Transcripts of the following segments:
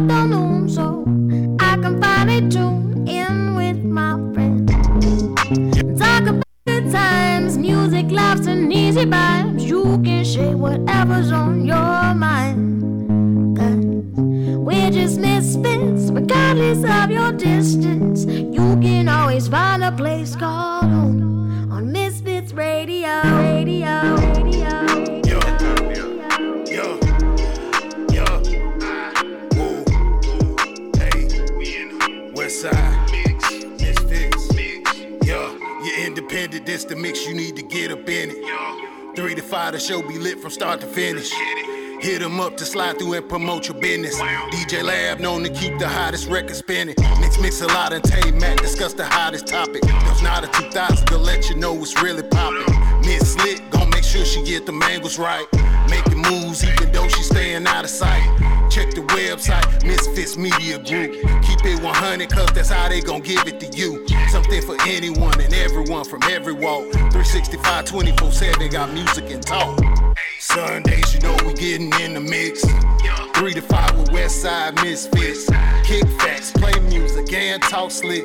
afternoon so I can finally tune in with my friends. Talk about good times, music, laughs, and easy vibes. You can share whatever's on your mind. Cause we're just misfits, regardless of your distance. You can always find a place called home on Misfits. Radio. Radio. This the mix, you need to get up in it. Three to five, the show be lit from start to finish. Hit 'em up to slide through and promote your business. DJ Lab known to keep the hottest record spinning. Mix mix a lot and Tay Matt discuss the hottest topic. There's not a 2000 to let you know what's really popping. Miss Slick gon' make sure she get the angles right. Making moves even though she staying out of sight. Check the website, Misfits Media Group. Keep it 100 cause that's how they gon' give it to you. Something for anyone and everyone from every walk. 365 24 7 got music and talk. Sundays, you know we getting in the mix. Three to five with Westside Misfits. Kick facts, play music, and talk slick.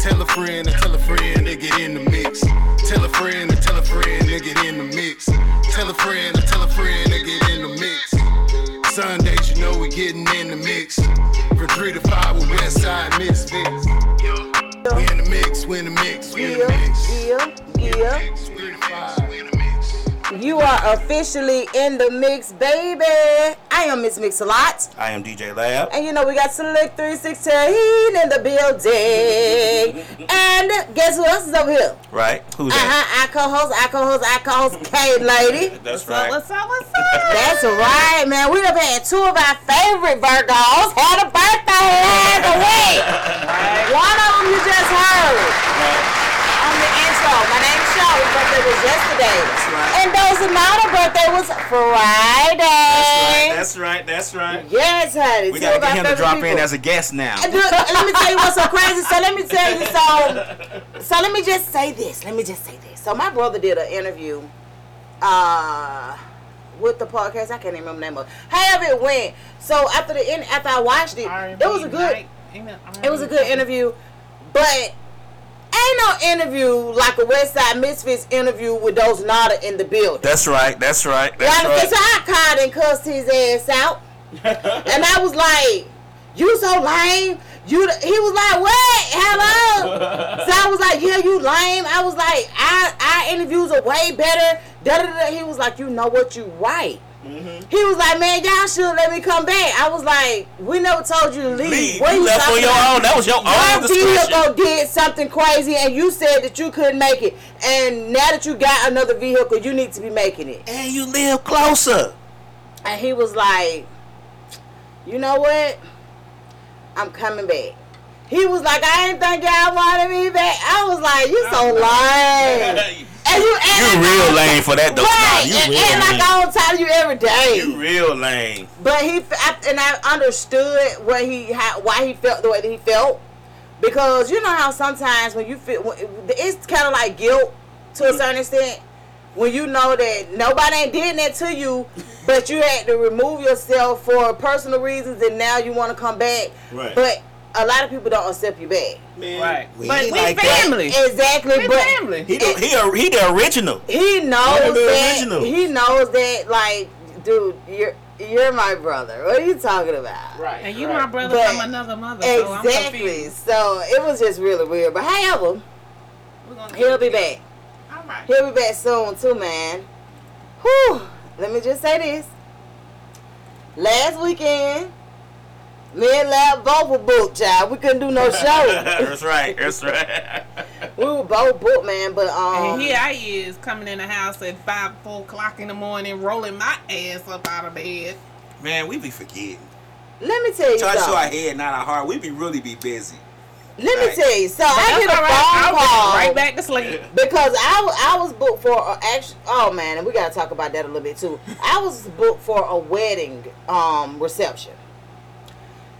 Tell a friend and tell a friend they get in the mix. Tell a friend and tell a friend they get in the mix. Tell a friend and tell a friend they get in the mix. Sundays, you know we getting in the mix. From three to five with Westside Misfits. We in the mix, we in the mix, we in the mix. Yeah, yeah. Five. You are officially in the mix, baby. I am Miss Mix a lot. I am DJ Lab. And you know, we got Select 316 in the building. and guess who else is over here? Right? Who's Uh that? huh. Our co host, our co host, our co host, Kate Lady. That's right. What's up? What's up? That's right, man. We have had two of our favorite Virgos had a birthday last week. One of them you just heard on the intro. My name's Shaw. His birthday was yesterday. That's right. And Dozenata's birthday was Friday. That's right. That's right. Yes, honey. We gotta get him to favorite drop in as a guest now. And look, let me tell you what's so crazy. So let me tell you. So, so let me just say this. Let me just say this. So my brother did an interview, uh, with the podcast. I can't even remember the name of. it. However it went. So after the end, after I watched it, it was a good. It was a good interview, but ain't no interview like a West Side Misfits interview with those Nada in the building. That's right. That's right. You That's understand? So. I called and cussed his ass out. and I was like, you so lame. You, he was like, what? Hello? so I was like, yeah, you lame. I was like, I, our interviews are way better. Da, da, da. He was like, you know what, you right. Mm-hmm. He was like, man, y'all should let me come back. I was like, we never told you to leave. Leave. What You you left on your about? own. That was your own discretion. vehicle did something crazy, and you said that you couldn't make it. And now that you got another vehicle, you need to be making it. And you live closer. And he was like, you know what? I'm coming back. He was like, I didn't think y'all wanted me back. I was like, you so lame. And you, and You like real lame for that though. Right, Nah, you and, real and like. I don't tell you every day. You real lame. But he I, and I understood what he how, why he felt the way that he felt because you know how sometimes when you feel when- it's kind of like guilt to a certain extent when you know that nobody ain't did that to you, but you had to remove yourself for personal reasons and now you want to come back. Right. But a lot of people don't accept you back. Man, Right. we But ain't we like that. family. Exactly, We but family. He the, he, a, he the original. he knows One of the that originals. he knows that like, dude, you're you're my brother. What are you talking about? Right. And you my brother But- from another mother. So I'm Exactly. confused. So it was just really weird. But however, We're gonna he'll be back. All right. He'll be back soon too, man. Whew. Let me just say this. Last weekend, me and Lab both were booked, child. We couldn't do no show. That's right. That's right. we were both booked, man. But um, And here I is coming in the house at five, four o'clock in the morning, rolling my ass up out of bed. Man, we be forgetting. let me tell you Try to show our head, not our heart. We be really be busy. Let me Right. tell you. So I That's get a all right. phone I'll call. right back to sleep. Because I, I was booked for a action. Oh man, and we gotta talk about that a little bit too. I was booked for a wedding um reception,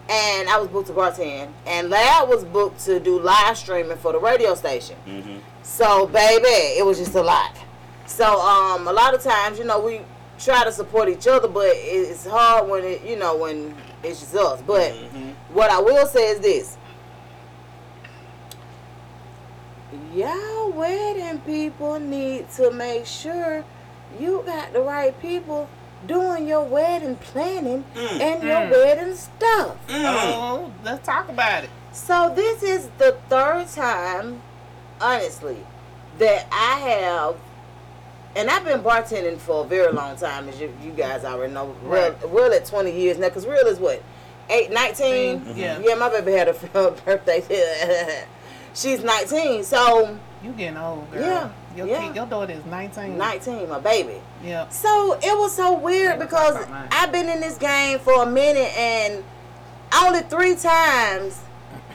and I was booked to bartend, and Lad was booked to do live streaming for the radio station. Mm-hmm. So baby, it was just a lot. So um, a lot of times, you know, we try to support each other, but it's hard when it, you know, when It's just us. But Mhm. what I will say is this. Y'all wedding people need to make sure you got the right people doing your wedding planning Mm. and your Mm. wedding stuff. Oh, let's talk about it. So this is the third time, honestly, that I have, and I've been bartending for a very long time, as you, you guys already know. Real, real at 20 years now, because real is what, 8, 19? Yeah. Yeah, my baby had a birthday. She's 19, so You getting old, girl. Yeah, Your, yeah. Kid, your daughter is 19. 19, my baby. Yeah. So it was so weird Never because thought about mine. I've been in this game for a minute and only three times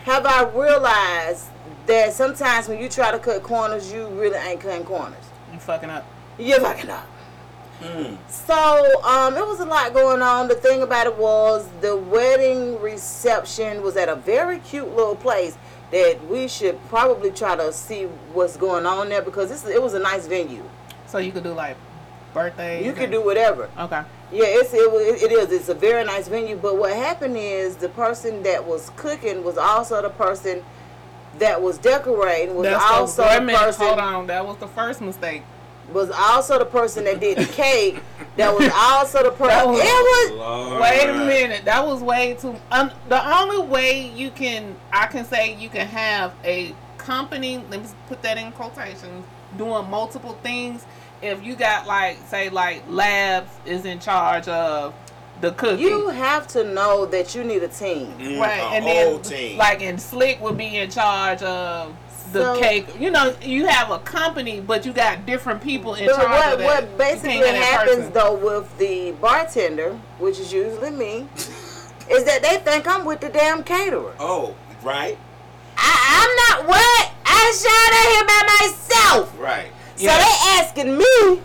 have I realized that sometimes when you try to cut corners, you really ain't cutting corners. You fucking up. You're fucking up. Mm. So um, it was a lot going on. The thing about it was the wedding reception was at a very cute little place that we should probably try to see what's going on there because this, it was a nice venue. So you could do like birthdays. You could do whatever. Okay. Yeah, it's it, it is. It's a very nice venue. But what happened is the person that was cooking was also the person that was decorating. Was That's also the, the person Hold on. That was the first mistake. Was also the person that did the cake. that was also the person. was- It was Lord. Wait a minute. That was way too. Um, the only way you can, I can say, you can have a company. Let me put that in quotations. Doing multiple things. If you got like, say, like Labs is in charge of the cooking. you have to know that you need a team. Mm, right, a and then team. like, and Slick would be in charge of the So- cake. You know, you have a company, but you got different people in charge what of that. what basically that happens person. though with the bartender, which is usually me, is that they think I'm with the damn caterer. Oh, right, I, I'm not what I shot out here by myself. right. So Yeah. they asking me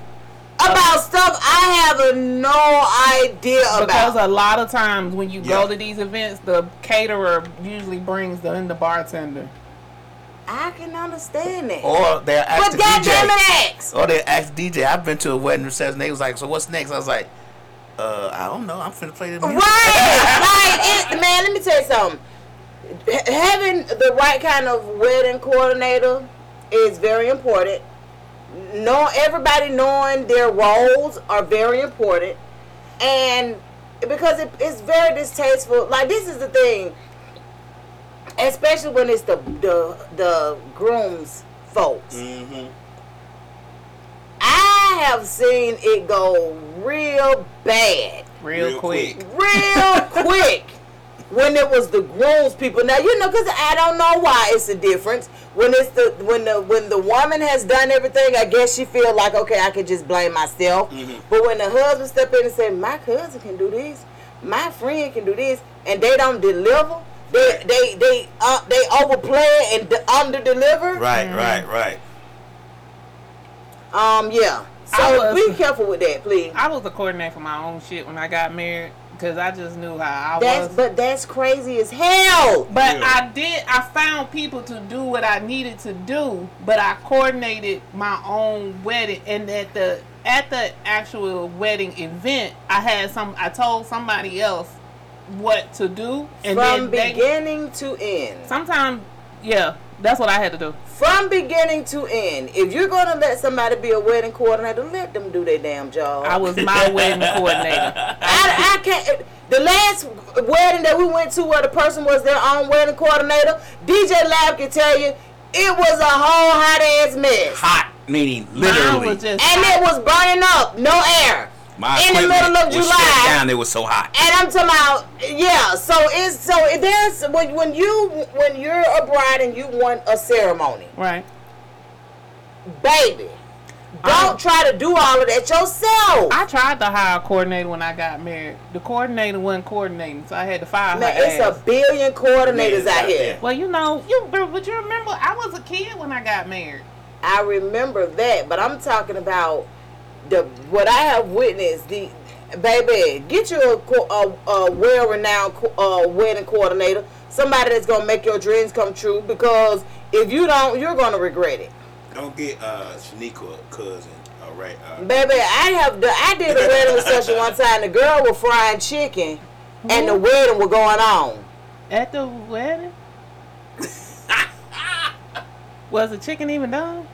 about stuff I have no idea Because about. Because a lot of times when you Yeah. go to these events, the caterer usually brings the in the bartender. I can understand that. Or they ask but the DJ. Or they ask DJ. I've been to a wedding reception. They was like, "So what's next?" I was like, "Uh, I don't know. I'm finna play the music." Right, like it, man. Let me tell you something. H- having the right kind of wedding coordinator is very important. Know everybody knowing their roles are very important, and because it, it's very distasteful. Like this is the thing, especially when it's the the the groom's folks. Mm-hmm. I have seen it go real bad. Real, Real quick. quick. real quick when it was the groom's people. Now you know, cause I don't know why it's a difference when it's the when the when the woman has done everything. I guess she feel like okay, I could just blame myself. Mhm. But when the husband step in and say, my cousin can do this, my friend can do this, and they don't deliver. They they they uh, they overplay and under deliver. Right, right, right. Um yeah. So was- be careful with that, please. I was the coordinator for my own shit when I got married because I just knew how I That's was. but that's crazy as hell. But Yeah. I did. I found people to do what I needed to do, but I coordinated my own wedding. And at the at the actual wedding event, I had some. I told somebody else what to do, and From then they. beginning to end. Sometimes, yeah, that's what I had to do. From beginning to end, if you're gonna let somebody be a wedding coordinator, let them do their damn job. I was my wedding coordinator. I, I can't. The last wedding that we went to, where the person was their own wedding coordinator, DJ Lab can tell you, it was a whole hot ass mess, Hot meaning literally. was just and it was burning up, no air, My in the middle of July. down. It was so hot. And I'm talking about yeah. So it's so there's when when you when you're a bride and you want a ceremony, right. baby. Don't try to do all of that yourself. I tried to hire a coordinator when I got married. The coordinator wasn't coordinating, so I had to fire Man, her. it's ass. a billion coordinators Man, out out here. there. Well, you know, you but but you remember I was a kid when I got married. I remember that, but I'm talking about the what I have witnessed. The baby, get you a, co- a, a well-renowned uh, wedding coordinator, somebody that's gonna make your dreams come true. Because if you don't, you're gonna regret it. Don't get uh Shanika cousin. All right. Uh, Baby, I have the, I did a wedding reception one time. The girl was frying chicken, and the wedding was going on. At the wedding? Was the chicken even done?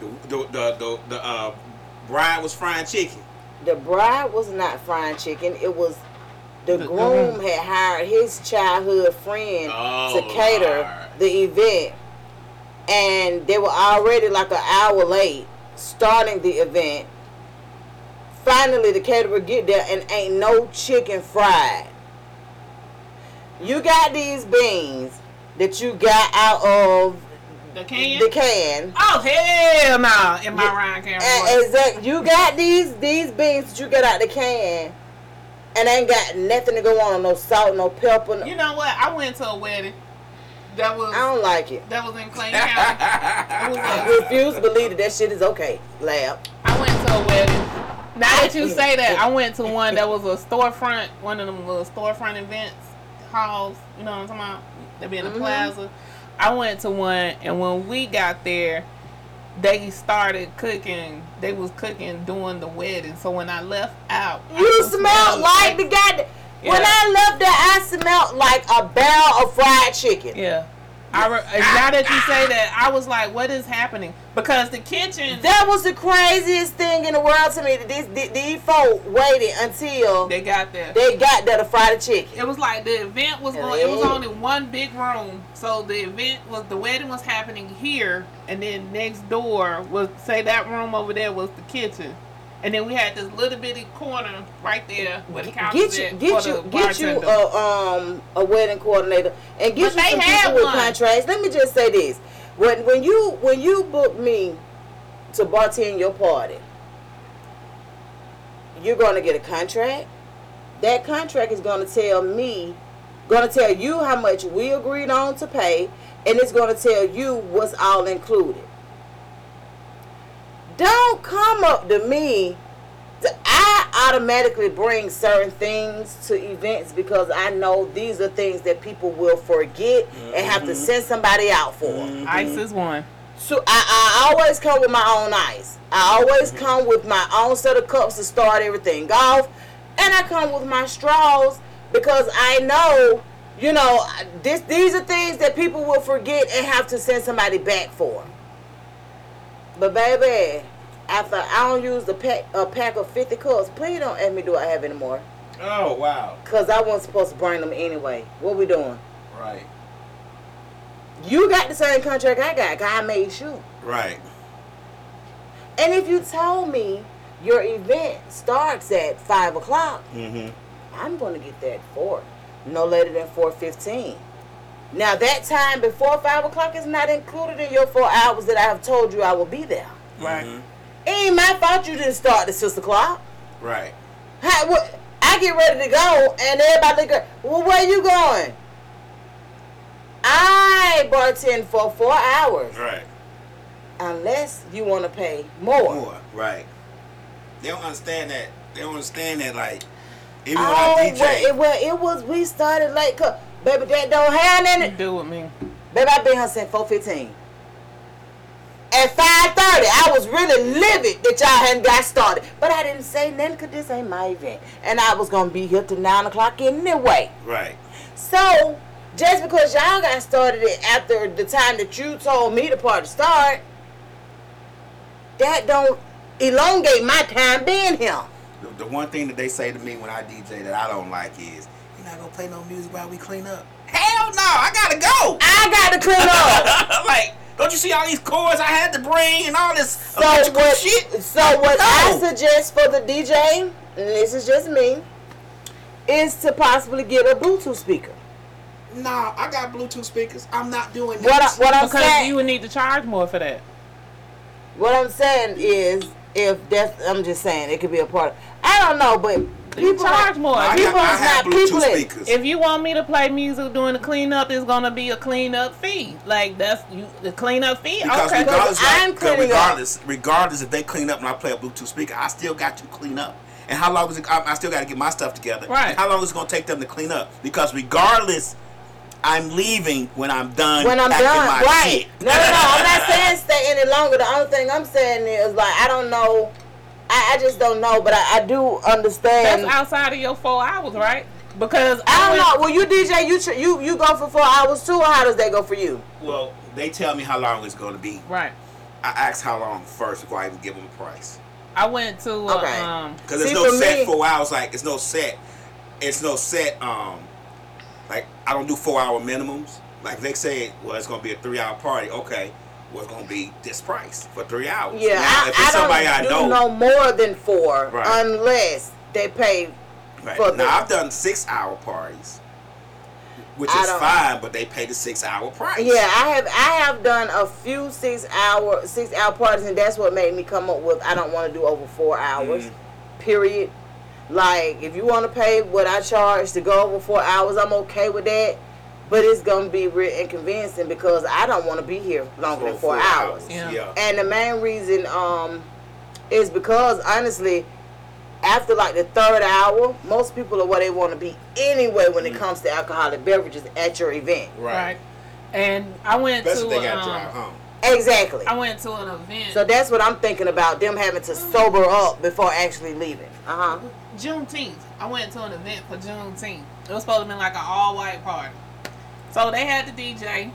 The the the, the, the uh, bride was frying chicken. The bride was not frying chicken. It was the The- groom uh-huh. had hired his childhood friend Oh, to cater Lord. the event, and they were already like an hour late starting the event. Finally, the caterer get there and ain't no chicken fried. You got these beans that you got out of The can? the can. oh hell no! In my Yeah, Ryan Cameron And, voice. exact, you got these these beans that you get out the can, and ain't got nothing to go on. No salt, no pepper. No, You know what? I went to a wedding. That was I don't like it. that was in Clayton County. I refuse to believe that that shit is okay. Lab. I went to a wedding. Now that you say that, I went to one that was a storefront, one of them little storefront events halls. You know what I'm talking about? They be in the Mhm. plaza. I went to one, and when we got there, they started cooking. They was cooking during the wedding. So when I left out, You could smell smell like the guy. When I left there, I smelled like a barrel of fried chicken. Yeah. I re- now that you say that, I was like, "What is happening?" Because the kitchen, That was the craziest thing in the world to me. That these, these, these folk waited until they got there. they got there to fry the chicken. It was like the event was going. It was only one big room, so the event was the wedding was happening here, and then next door was say that room over there was the kitchen, and then we had this little bitty corner right there where the couch Get you, get you, get you a um a wedding coordinator, and get But you some people with contracts. Let me just say this: when when you when you book me to bartend your party, you're going to get a contract. That contract is going to tell me, going to tell you how much we agreed on to pay, and it's going to tell you what's all included. Don't come up to me I automatically bring certain things to events because I know these are things that people will forget and have to mm-hmm. send somebody out for. Mm-hmm. Ice is one. So I, I always come with my own ice. I always mm-hmm. come with my own set of cups to start everything off, and I come with my straws because I know, you know, this these are things that people will forget and have to send somebody back for. But baby, after I don't use the pack a pack of fifty cups, please don't ask me do I have any more, Oh wow! cause I wasn't supposed to bring them anyway. What we doing? Right, You got the same contract I got. I made you. right. And if you told me your event starts at five o'clock, Mm-hmm. I'm gonna get there at four, no later than four fifteen. Now that time before five o'clock is not included in your four hours that I have told you I will be there. Right. Mhm. It ain't my fault you didn't start at six o'clock. Right. How, what, I get ready to go, and everybody look. Well, where you going? I bartend for four hours, Right. unless you want to pay more. More. Right. They don't understand that. They don't understand that. Like, even when Oh, I DJ, well it, well, it was. We started late. Cause, baby, that don't have You nothing. do with me. Baby, I been here since four fifteen. At five thirty, I was really livid that y'all hadn't got started, but I didn't say nothing because this ain't my event, and I was gonna be here till nine o'clock anyway. right. So, just because y'all got started it after the time that you told me the party start, that don't elongate my time being here. The, the one thing that they say to me when I DJ that I don't like is, "You're not gonna play no music while we clean up." Hell no! I gotta go. I got to clean up. like, don't you see all these chords I had to bring and all this So what? shit? So what I suggest for the DJ, and this is just me, is to possibly get a Bluetooth speaker. Nah, I got Bluetooth speakers. I'm not doing What I, that. what I'm Because saying, you would need to charge more for that. what I'm saying is, if that's, I'm just saying it could be a part. of I don't know, but people charge more. I, people got, I have Bluetooth people. speakers. If you want me to play music during the cleanup, it's gonna be a cleanup fee. Like that's you the cleanup fee. Because okay. regardless, I'm like, 'cause cleaning up. regardless, regardless if they clean up and I play a Bluetooth speaker, I still got to clean up. And how long is it? I, I still got to get my stuff together. Right. And how long is it going to take them to clean up? Because regardless, I'm leaving when I'm done. when I'm done, my right? shit. No, no, no. I'm not saying stay any longer. The only thing I'm saying is like I don't know. I, I just don't know, but I, I do understand. That's outside of your four hours, right? because I don't went- know. Well, you DJ, you tr- you you go for four hours too, or how does that go for you? Well, they tell me how long it's going to be. Right. I ask how long first before I even give them a price. I went to uh, Okay. um Because there's See, no for set me- four hours. Like it's no set. It's no set. Um, like I don't do four hour minimums. Like they say, well, it's gonna be a three hour party. Okay, it's gonna be this price for three hours. Yeah, Now, I, if it's I somebody don't I do know, no more than four Right. unless they pay. right. for now I've done six hour parties, which I is fine, but they pay the six hour price. Yeah, I have I have done a few six hour six hour parties, and that's what made me come up with I don't want to do over four hours. Mhm. Period. Like if you want to pay what I charge to go over four hours, I'm okay with that. But it's gonna be real inconveniencing because I don't want to be here longer For than four, hours. Yeah. Yeah. And the main reason um is because honestly, after like the third hour, most people are where they want to be anyway when it comes to alcoholic beverages at your event. right. And I went Especially to if they got to um, drive home. Exactly. I went to an event. So that's what I'm thinking about them having to sober up before actually leaving. Uh huh. Juneteenth. I went to an event for Juneteenth. It was supposed to be like an all white party. So they had the DJ,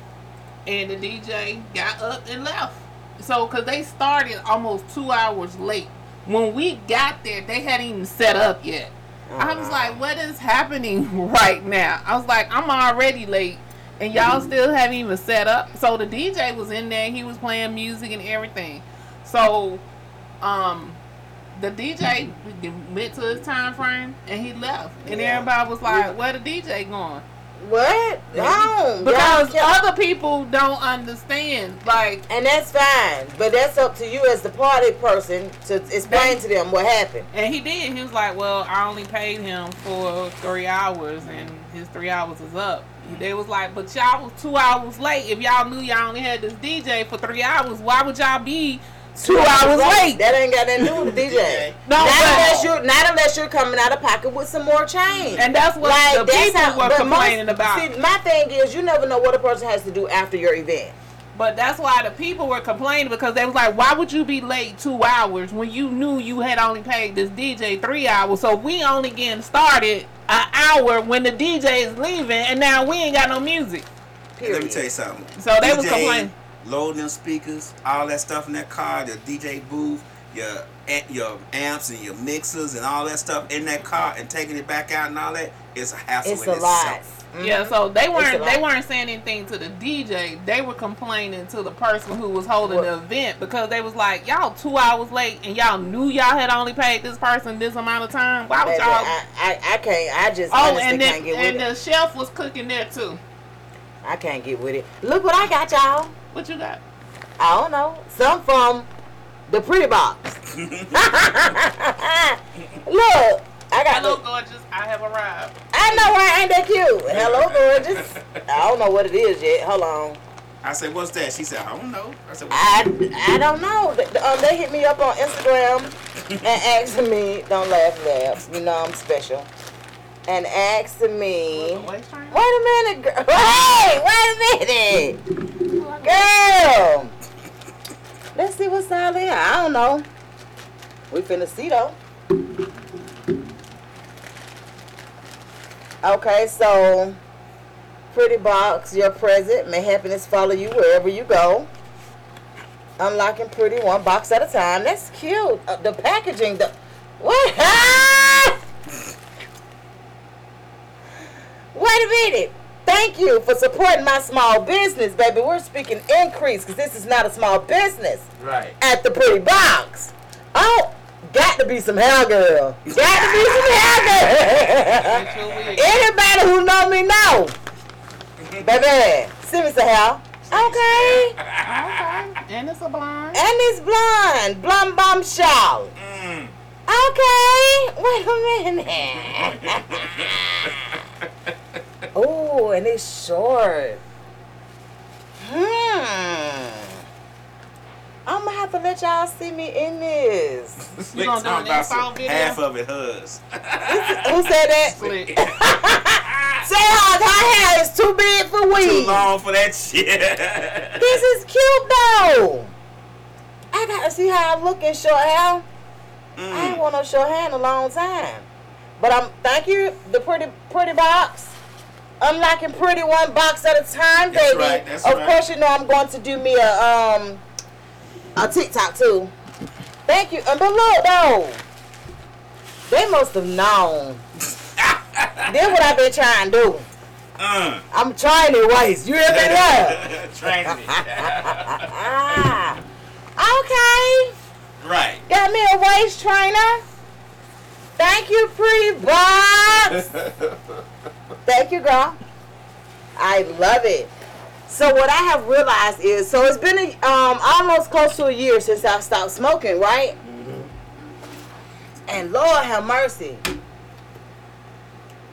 and the DJ got up and left. So, because they started almost two hours late. When we got there, they hadn't even set up yet. I was like, what is happening right now? I was like, I'm already late. And y'all still haven't even set up. So the DJ was in there. He was playing music and everything. So, um, the DJ went to his time frame and he left. And Yeah. everybody was like, where the DJ going? What? No. Because other people don't understand. Like, and that's fine, but that's up to you as the party person to explain to them what happened. and he did. He was like, well, I only paid him for three hours and his three hours is up. They was like, but y'all was two hours late. If y'all knew y'all only had this DJ for three hours, why would y'all be two hours late? That ain't got nothing to do with the DJ. No, not but- unless you're not unless you're coming out of pocket with some more change. And that's what the that's people how- were but complaining most- about. See, my thing is, you never know what a person has to do after your event. But that's why the people were complaining because they was like, why would you be late two hours when you knew you had only paid this DJ three hours? So we only getting started an hour when the DJ is leaving, and now we ain't got no music. Period. Let me tell you something. So they was complaining. Loading them speakers, all that stuff in that car, the DJ booth, your your amps and your mixers and all that stuff in that car, and taking it back out and all that is a hassle It's in a lot. itself. Mm-hmm. Yeah, so they weren't they weren't saying anything to the DJ. They were complaining to the person who was holding the event because they was like, y'all two hours late and y'all knew y'all had only paid this person this amount of time. Why would y'all? I, I, I can't. I just oh, honestly and can't then get and with the it. chef was cooking there too. I can't get with it. Look what I got, y'all. What you got? I don't know. Some from the pretty box. Look, I got. Hello, The, gorgeous. I have arrived. I know I ain't that cute. Hello, gorgeous. I don't know what it is yet. Hold on. I said, "What's that?" She said, "I don't know." I said, I, I don't know. Um, they hit me up on Instagram and asked me, don't laugh, laugh. You know I'm special. And asked me, What, the waist trainer? wait a minute, girl. Hey, wait a minute, girl. Let's see what's out there. I don't know. We finna see though. Okay, so pretty box, your present. May happiness follow you wherever you go. Unlocking pretty one box at a time. That's cute. Uh, the packaging, the what? Wait a minute. Thank you for supporting my small business, baby. We're speaking increase because this is not a small business "Right." at the pretty box. Oh, got to be some hell girl. Got to be some hell girl. Get your wig. Anybody who know me know. Baby, send me some hair. Okay. Okay. And it's a blind. And it's blonde. Blonde bomb shawl. Mm. Okay. Wait a minute. oh, and it's short. Hmm. I'm gonna have to let y'all see me in this. You gonna do an Talking about install some- video? Half of it hers. Who said that? Slick. Say her, her hair is too big for Too long for that shit. This is cute though. I gotta see how I look in short hair. I ain't Mm. want no short hair in a long time. But I'm thank you, the pretty pretty box. Unlocking pretty one box at a time, That's baby. right, of right. course, you know I'm going to do me a um a TikTok too. Thank you. And but look though, they must have known. This what I've been trying to do. Uh, I'm trying to waste. You hear me there? me. Ah. Okay. right. Got me a waist trainer. Thank you, pretty box. Thank you, girl. I love it. So what I have realized is, so it's been a, um almost close to a year since I stopped smoking, right? And Lord have mercy,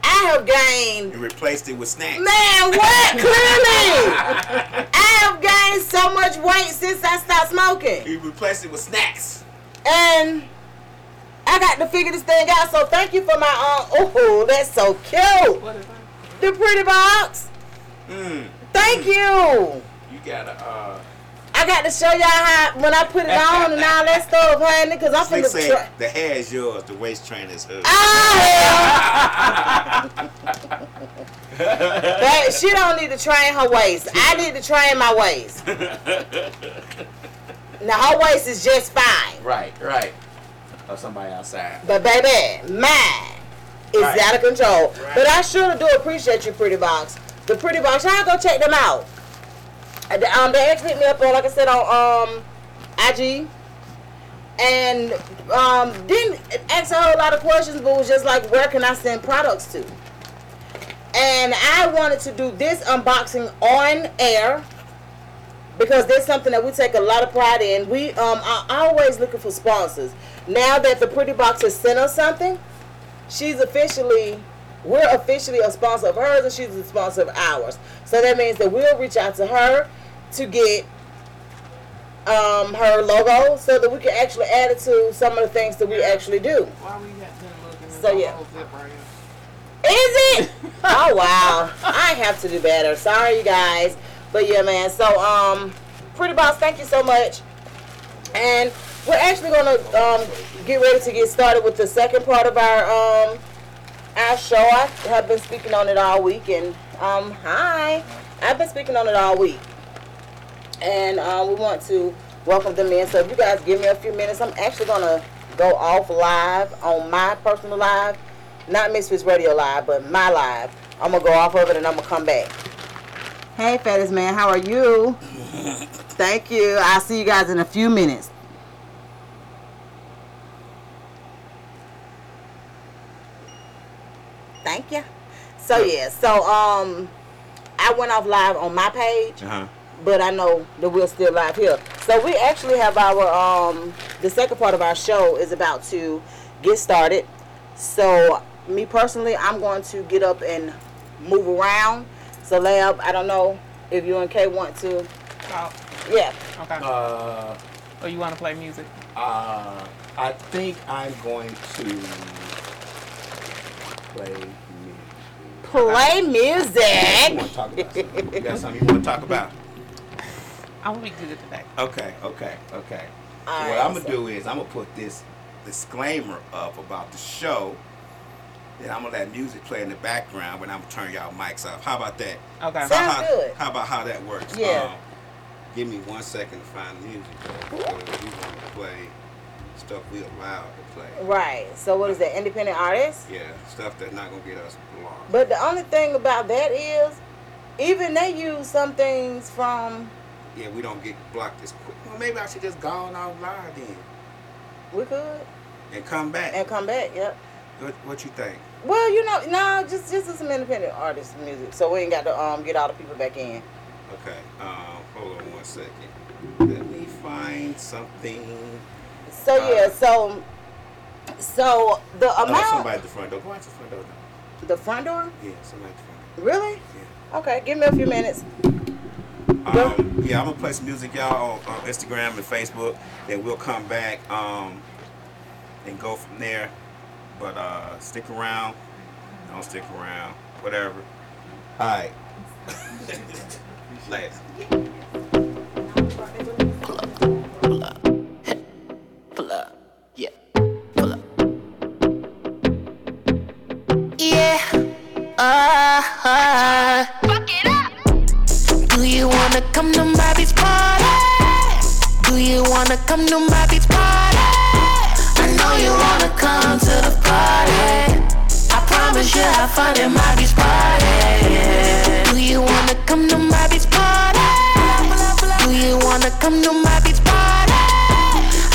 I have gained You replaced it with snacks. Man, what? Clearly, I have gained so much weight since I stopped smoking, You replaced it with snacks. and I got to figure this thing out. So thank you for my um. Oh, that's so cute. What is that? The pretty box. Mm. Thank you. You gotta uh I got to show y'all how when I put it on and all that stuff, honey, because I'm finna say try. the hair is yours, the waist trainer is hers. Ah. That- she don't need to train her waist. I need to train my waist. Now her waist is just fine. Right, right. Or somebody outside. But baby, mine is Right. out of control. Right. But I sure do appreciate you, Pretty Box. The Pretty Box, y'all go check them out. Um, they actually hit me up on, like I said, on um, IG. And um, didn't ask a whole lot of questions, but was just like, where can I send products to? And I wanted to do this unboxing on air because there's something that we take a lot of pride in. We um are always looking for sponsors. Now that the Pretty Box has sent us something, she's officially we're officially a sponsor of hers and she's a sponsor of ours. So that means that we'll reach out to her to get um her logo so that we can actually add it to some of the things that we actually do. Why we got them looking So, yeah. zip right here? Is it? oh wow. I have to do better. Sorry you guys. But yeah man, so um Pretty Box, thank you so much. And we're actually gonna um get ready to get started with the second part of our um our show. I have been speaking on it all week and um hi. I've been speaking on it all week. And uh, we want to welcome them in. So if you guys give me a few minutes, I'm actually gonna go off live on my personal live, not Misfits Radio live, but my live. I'm gonna go off of it and I'm gonna come back. Hey, Fattest Man, how are you? Thank you. I'll see you guys in a few minutes. Thank you. So yeah, so um, I went off live on my page Uh-huh. but I know that we're still live here. So we actually have our um the second part of our show is about to get started. So me personally, I'm going to get up and move around. So Lab, I don't know if you and Kay want to. Oh, Yeah. okay. Uh, or you want to play music? uh, I think I'm going to play music. Play You want to talk about something? You got something you want to talk about? I'm gonna be good today. Okay, okay, okay. All what right, I'm gonna so- do is I'm gonna put this disclaimer up about the show. Then I'm gonna let music play in the background when I'm gonna turn y'all mics off. How about that? Okay. Sounds how, good. How about how that works? Yeah. Um, give me one second to find the music though, because we want to play stuff we allowed to play. Right. So what is that? Independent artist? Yeah, stuff that's not gonna get us blocked. But the only thing about that is, even they use some things from. yeah, we don't get blocked as quick. Well, maybe I should just go on out live then We could and come back. and come back. Yep. what, what you think? Well, you know, no, just just some independent artist music, so we ain't got to um get all the people back in. Okay, um, hold on one second. Let me find something. So yeah, so so the amount. Oh, amount somebody at the front door. Go out the front door. now. the front door, Yeah, somebody at the front door. really? Yeah. Okay, give me a few minutes. Um, yeah, I'm gonna play some music, y'all, on, on Instagram and Facebook. Then we'll come back um, and go from there. But uh, stick around. Don't stick around. Whatever. All right. Later. Do you wanna come to Bobby's party? Do you wanna come to Bobby's party? I know you wanna come to the party. I promise you I'll find in Bobby's party. Do you wanna come to Bobby's party? Do you wanna come to Bobby's party?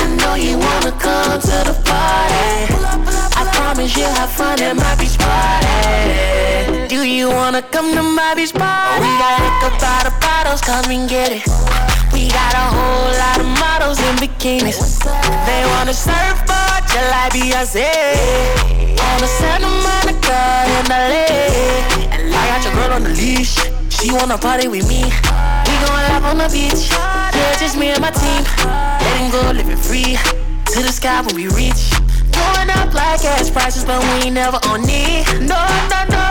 I know you wanna come to the party. Promise you have fun in my beach party. Do you wanna come to my beach party? We got liquor by the bottles, come and get it. We got a whole lot of models in bikinis. They wanna surfboard just like Beyonce. On the Santa Monica in LA. And I got your girl on the leash. She wanna party with me. We gon' laugh on the beach. Yeah, just me and my team. Letting go, living free. To the sky when we reach. Like gas prices, but we ain't never on need. No, no, no.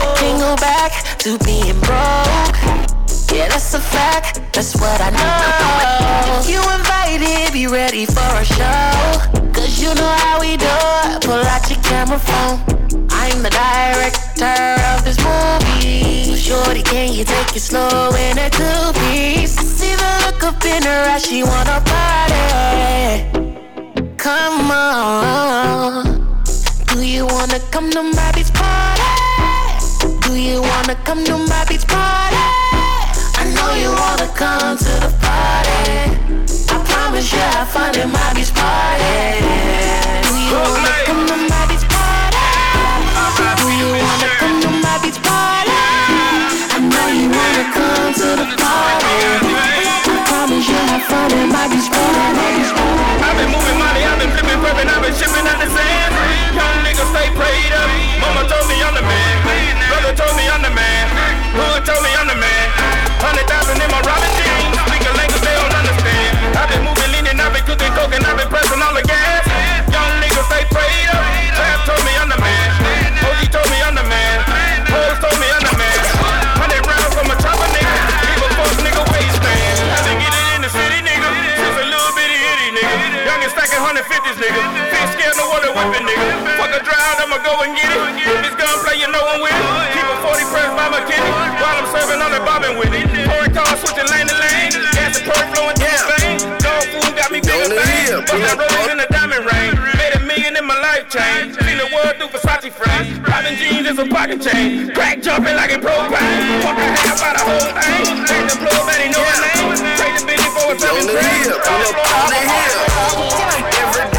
I can't go back to being broke. Yeah, that's a fact. That's what I know. If you invited, be ready for a show. Cause you know how we do it. Pull out your camera phone. I'm the director of this movie. Shorty, can you take it slow in a two piece? See the look up in her eyes, she wanna party. Come on. Do you wanna come to my beach party? Do you wanna come to my beach party? I know you wanna come to the party. I promise you have fun in my beach party. Do you wanna come to my beach party? Do you wanna come to my beach party? I know you wanna come to the party. I. I've been moving money, I've been flipping, prepping, I've been shipping out the sand. Young niggas stay prayed up. Mama told me I'm the man. Brother told me the man. Told me the man. Hundred thousand in my understand. I've been moving I've been cooking I've been pressing all the gas. Young niggas stay prayed up. Nigga. Fish scared no whipping nigga. Fuck a drought, I'ma go and get it. It's gunplay, you know I'm with it. Keep a 40 press by my kitty. While I'm serving on the bobbing with it. Pouring switching lane to lane. Gas and perk flowing the vein. Dog food got me bigger bang. Bust that rolling in the diamond ring. Made a million in my life change. See the world through Versace frames. Robin jeans is a pocket chain. Crack jumping like it propane. A half by the whole thing. Take the plug, man, he know my name. Take the bitty for a seven the pull up on the hill. Every day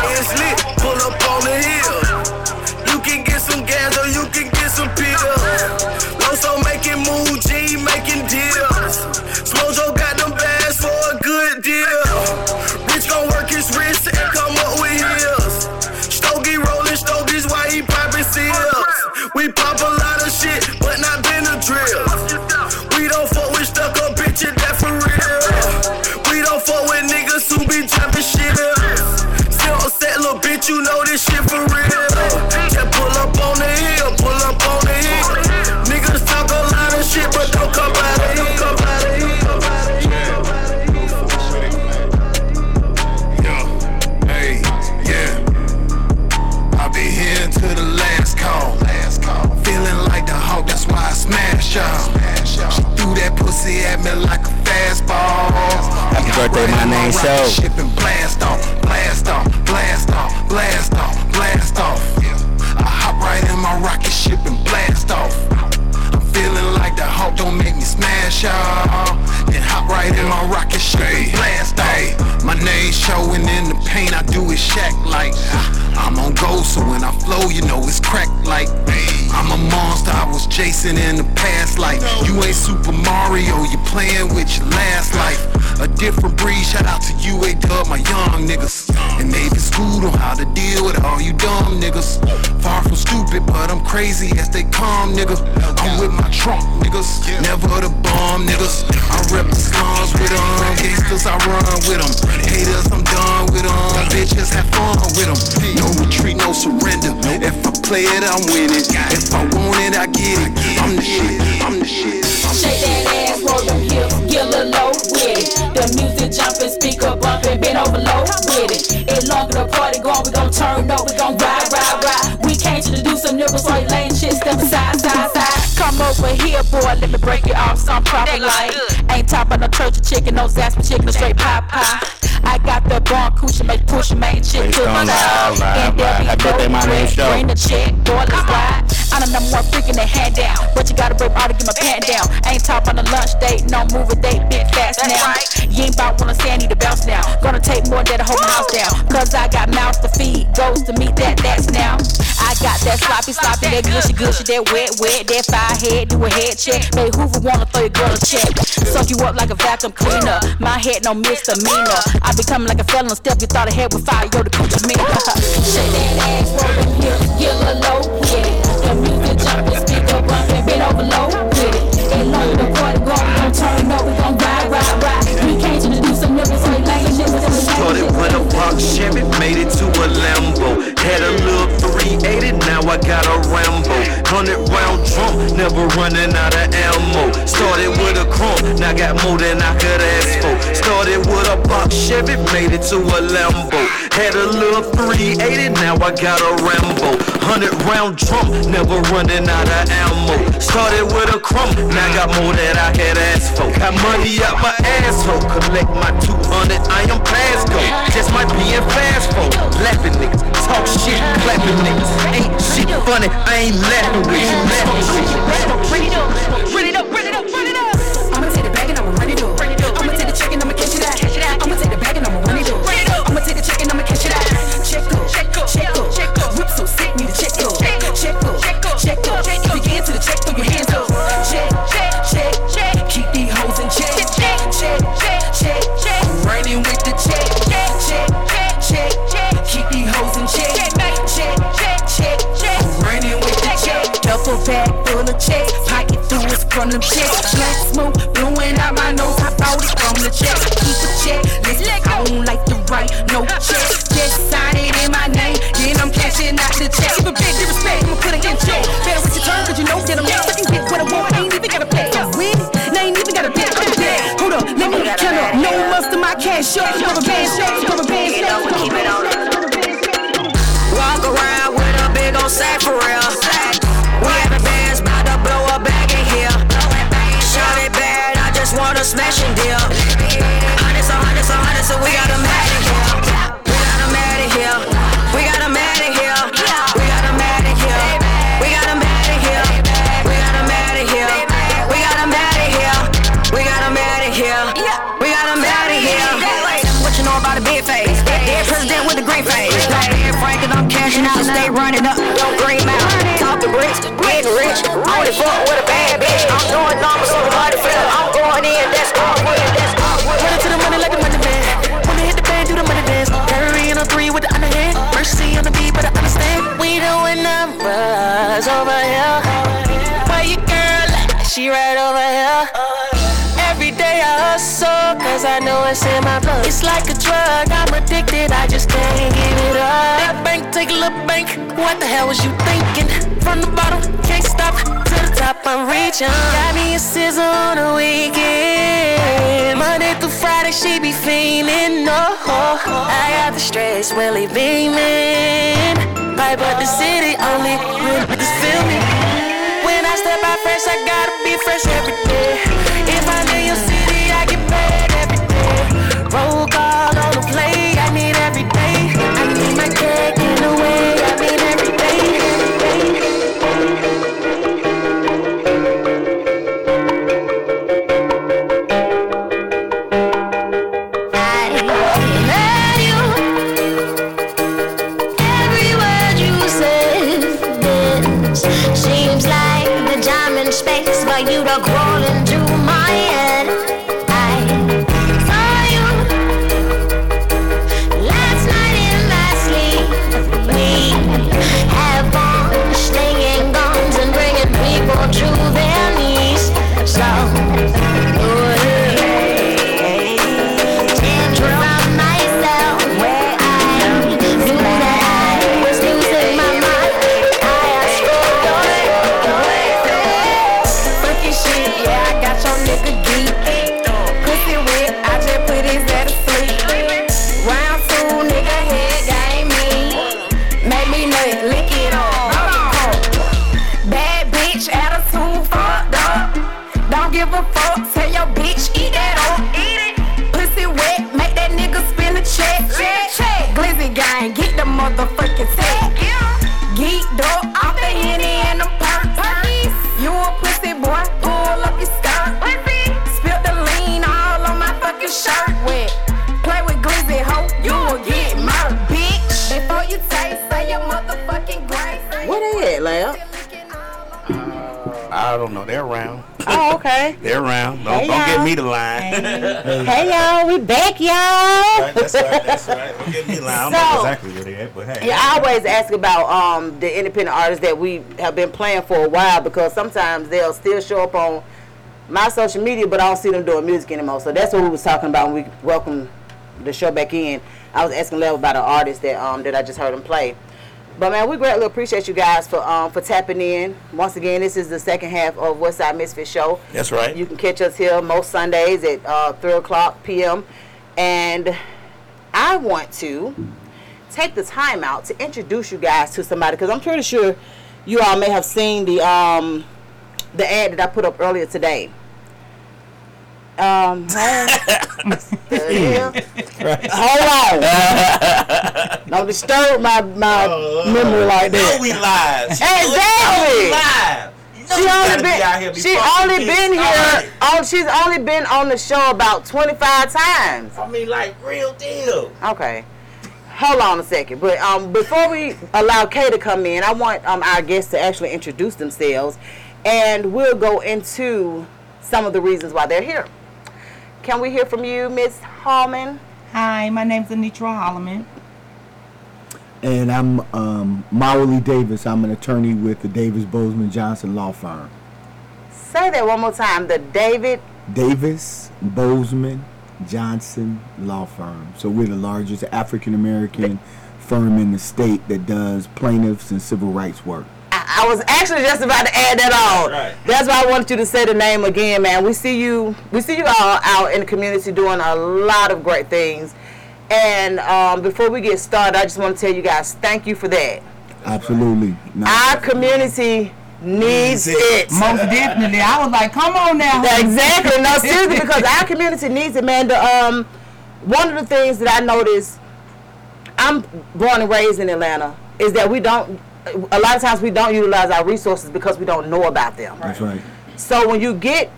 birthday, my name Show. Ship and blast off, blast off, blast off, blast off, blast off. I hop right in my rocket ship and blast off. I'm feeling like the hawk don't make me smash y'all. Then hop right in my rocket ship and blast off. My name showing in the paint, I do it shack like. I'm on go, so when I flow, you know it's crack like. I'm a monster, I was chasing in the past like. You ain't Super Mario, you playing with your last life. A different breed, shout out to you, A Dub, my young niggas. And they been schooled on how to deal with all you dumb niggas. Far from stupid, but I'm crazy as they come, niggas. I'm with my trunk, niggas. Never the bomb, niggas. I rep the slums with them. Gangsters, I run with them. Haters, I'm done with them. Bitches, have fun with them. No retreat, no surrender. If I play it, I'm winning. If I want it, I get it. I'm the shit. I'm the shit. Shake that ass, roll them hips, get a little low with it. The music jumping, speaker bumping, bend over with it. It longer the party going, we gon' turn up, we gon' ride, ride, ride. Over here, boy, let me break it off some proper like. Ain't talking about no church chicken, no Zaxby's chicken, no straight pie pie. I got the born cushion, make push main shit to my Alright, side. alright, And there alright. be Happy birthday, no my name bread, Show. bring the check, door is wide. I'm the number one freaking that hand down, but you gotta break out to get my pant down. Ain't top on the lunch date, no movie date, big fast now. You ain't about wanna say I need to bounce now. Gonna take more than to hold my house down. Cause I got mouths to feed, goes to meet that, that's now. I got that sloppy, sloppy, that gushy, gushy, that wet, wet, that fire head, do a head check. Make Hoover wanna throw your girl a check. Suck you up like a vacuum cleaner. My head no misdemeanor. I be coming like a felon, step you thought I had with fire, yo, the coochie me. Shake that ass, roll them hips, a low it. The music jumping, speaker bumping, bend over low with it. Ain't long the party go, we gon' turn up, we gon' ride, ride, ride. We came to do some niggas, we lame niggas, Started with a box Chevy, made it to a Lambo. Had a little 380, now I got a Rambo. Hundred round drum, never running out of ammo. Started with a crumb, now got more than I could ask for. Started with a box Chevy, made it to a Lambo. Had a little 380, now I got a Rambo. Hundred round drum, never running out of ammo. Started with a crumb, now got more than I had asked for. Got money out my asshole, collect my 200, I am past go. Just might be in fast forward. Laughing niggas, talk shit, clapping niggas. Ain't shit funny, I ain't laughing with you. Laughing with you. Run it up, run it up, run it up, run it up. I'ma take the bag and I'ma run it up. I'ma take the check and I'ma cash it out. I'ma take the bag and I'ma run it up. I'ma take the check and I'ma cash it out. Check up, check up, check up. check Whip so sick, need a check up. Check up, check up. check If you get to the check, throw your hands from them checks. Black smoke blowing out my nose. I bought it from the check. Keep a check. List I don't like to write no check. Just sign it in my name. Then I'm cashing out the check. Keep a big disrespect. I'ma put it in check. Better with your turn, cause you know that I'm. I can get what I want. I ain't even gotta pay. I'm with ain't even gotta bet. I'm dead. Hold up. Let me count up. No must in my cash up. Rubber band a smashing deal. Hundreds and hundreds and hundreds, so we got a mad in here. We got a mad in here. We got a mad in here. We got a mad in here. We got a mad in here. We got a mad in here. We got a mad in here. We got a mad in here. We got a mad in here. What you know about a big face? Dead president with the green face. Like Ben Frank and I'm cashing out, stay running up. Don't green out. Talk the bricks, getting rich. Only fuck with a bad bitch. I know it's in my blood. It's like a drug, I'm addicted, I just can't give it up. Big bank, take a look bank. What the hell was you thinking? From the bottom, can't stop. To the top, I'm reaching. Got me a scissor on the weekend. Monday through Friday, she be fiending. No, I got the stress, Willie beaming. Pipe up the city, only real niggas feel me. When I step out fresh, I gotta be fresh every day. Around. Oh, okay. They're around. Don't, Hey, don't get me the line. Hey y'all, we back, y'all. Right, that's right. That's right. Don't get me the line. I don't know exactly where they at, but hey. Yeah, I always ask about um, the independent artists that we have been playing for a while because sometimes they'll still show up on my social media, but I don't see them doing music anymore. So that's what we was talking about when we welcomed the show back in. I was asking Lev about an artist that um, that I just heard him play. But man, we greatly appreciate you guys for um, for tapping in. Once again, this is the second half of Westside Misfit Show. That's right. You can catch us here most Sundays at uh, 3 o'clock p.m. And I want to take the time out to introduce you guys to somebody because I'm pretty sure you all may have seen the um, the ad that I put up earlier today. Um? Hold on. Don't disturb my, my memory like that. we live. Exactly. live. She only been she only been here. On, she's only been on the show about 25 times. I mean, like real deal. Okay. Hold on a second. But um, before we allow Kay to come in, I want um, our guests to actually introduce themselves, and we'll go into some of the reasons why they're here. Can we hear from you, Miss Hollman? Hi, my name's Anitra Hollman. And I'm um, Mawuli Davis. I'm an attorney with the Davis Bozeman Johnson Law Firm. Say that one more time. The David. Davis Bozeman Johnson Law Firm. So we're the largest African American firm in the state that does plaintiffs and civil rights work. I, I was actually just about to add that on. Right. That's why I wanted you to say the name again, man. We see you. We see you all out in the community doing a lot of great things. And um, before we get started, I just want to tell you guys thank you for that. Absolutely. No. Our community needs it. Most definitely. I was like, come on now. Exactly. No, seriously, because our community needs it, man. The, um, one of the things that I noticed, I'm born and raised in Atlanta, is that we don't. A lot of times we don't utilize our resources because we don't know about them. That's right. So when you get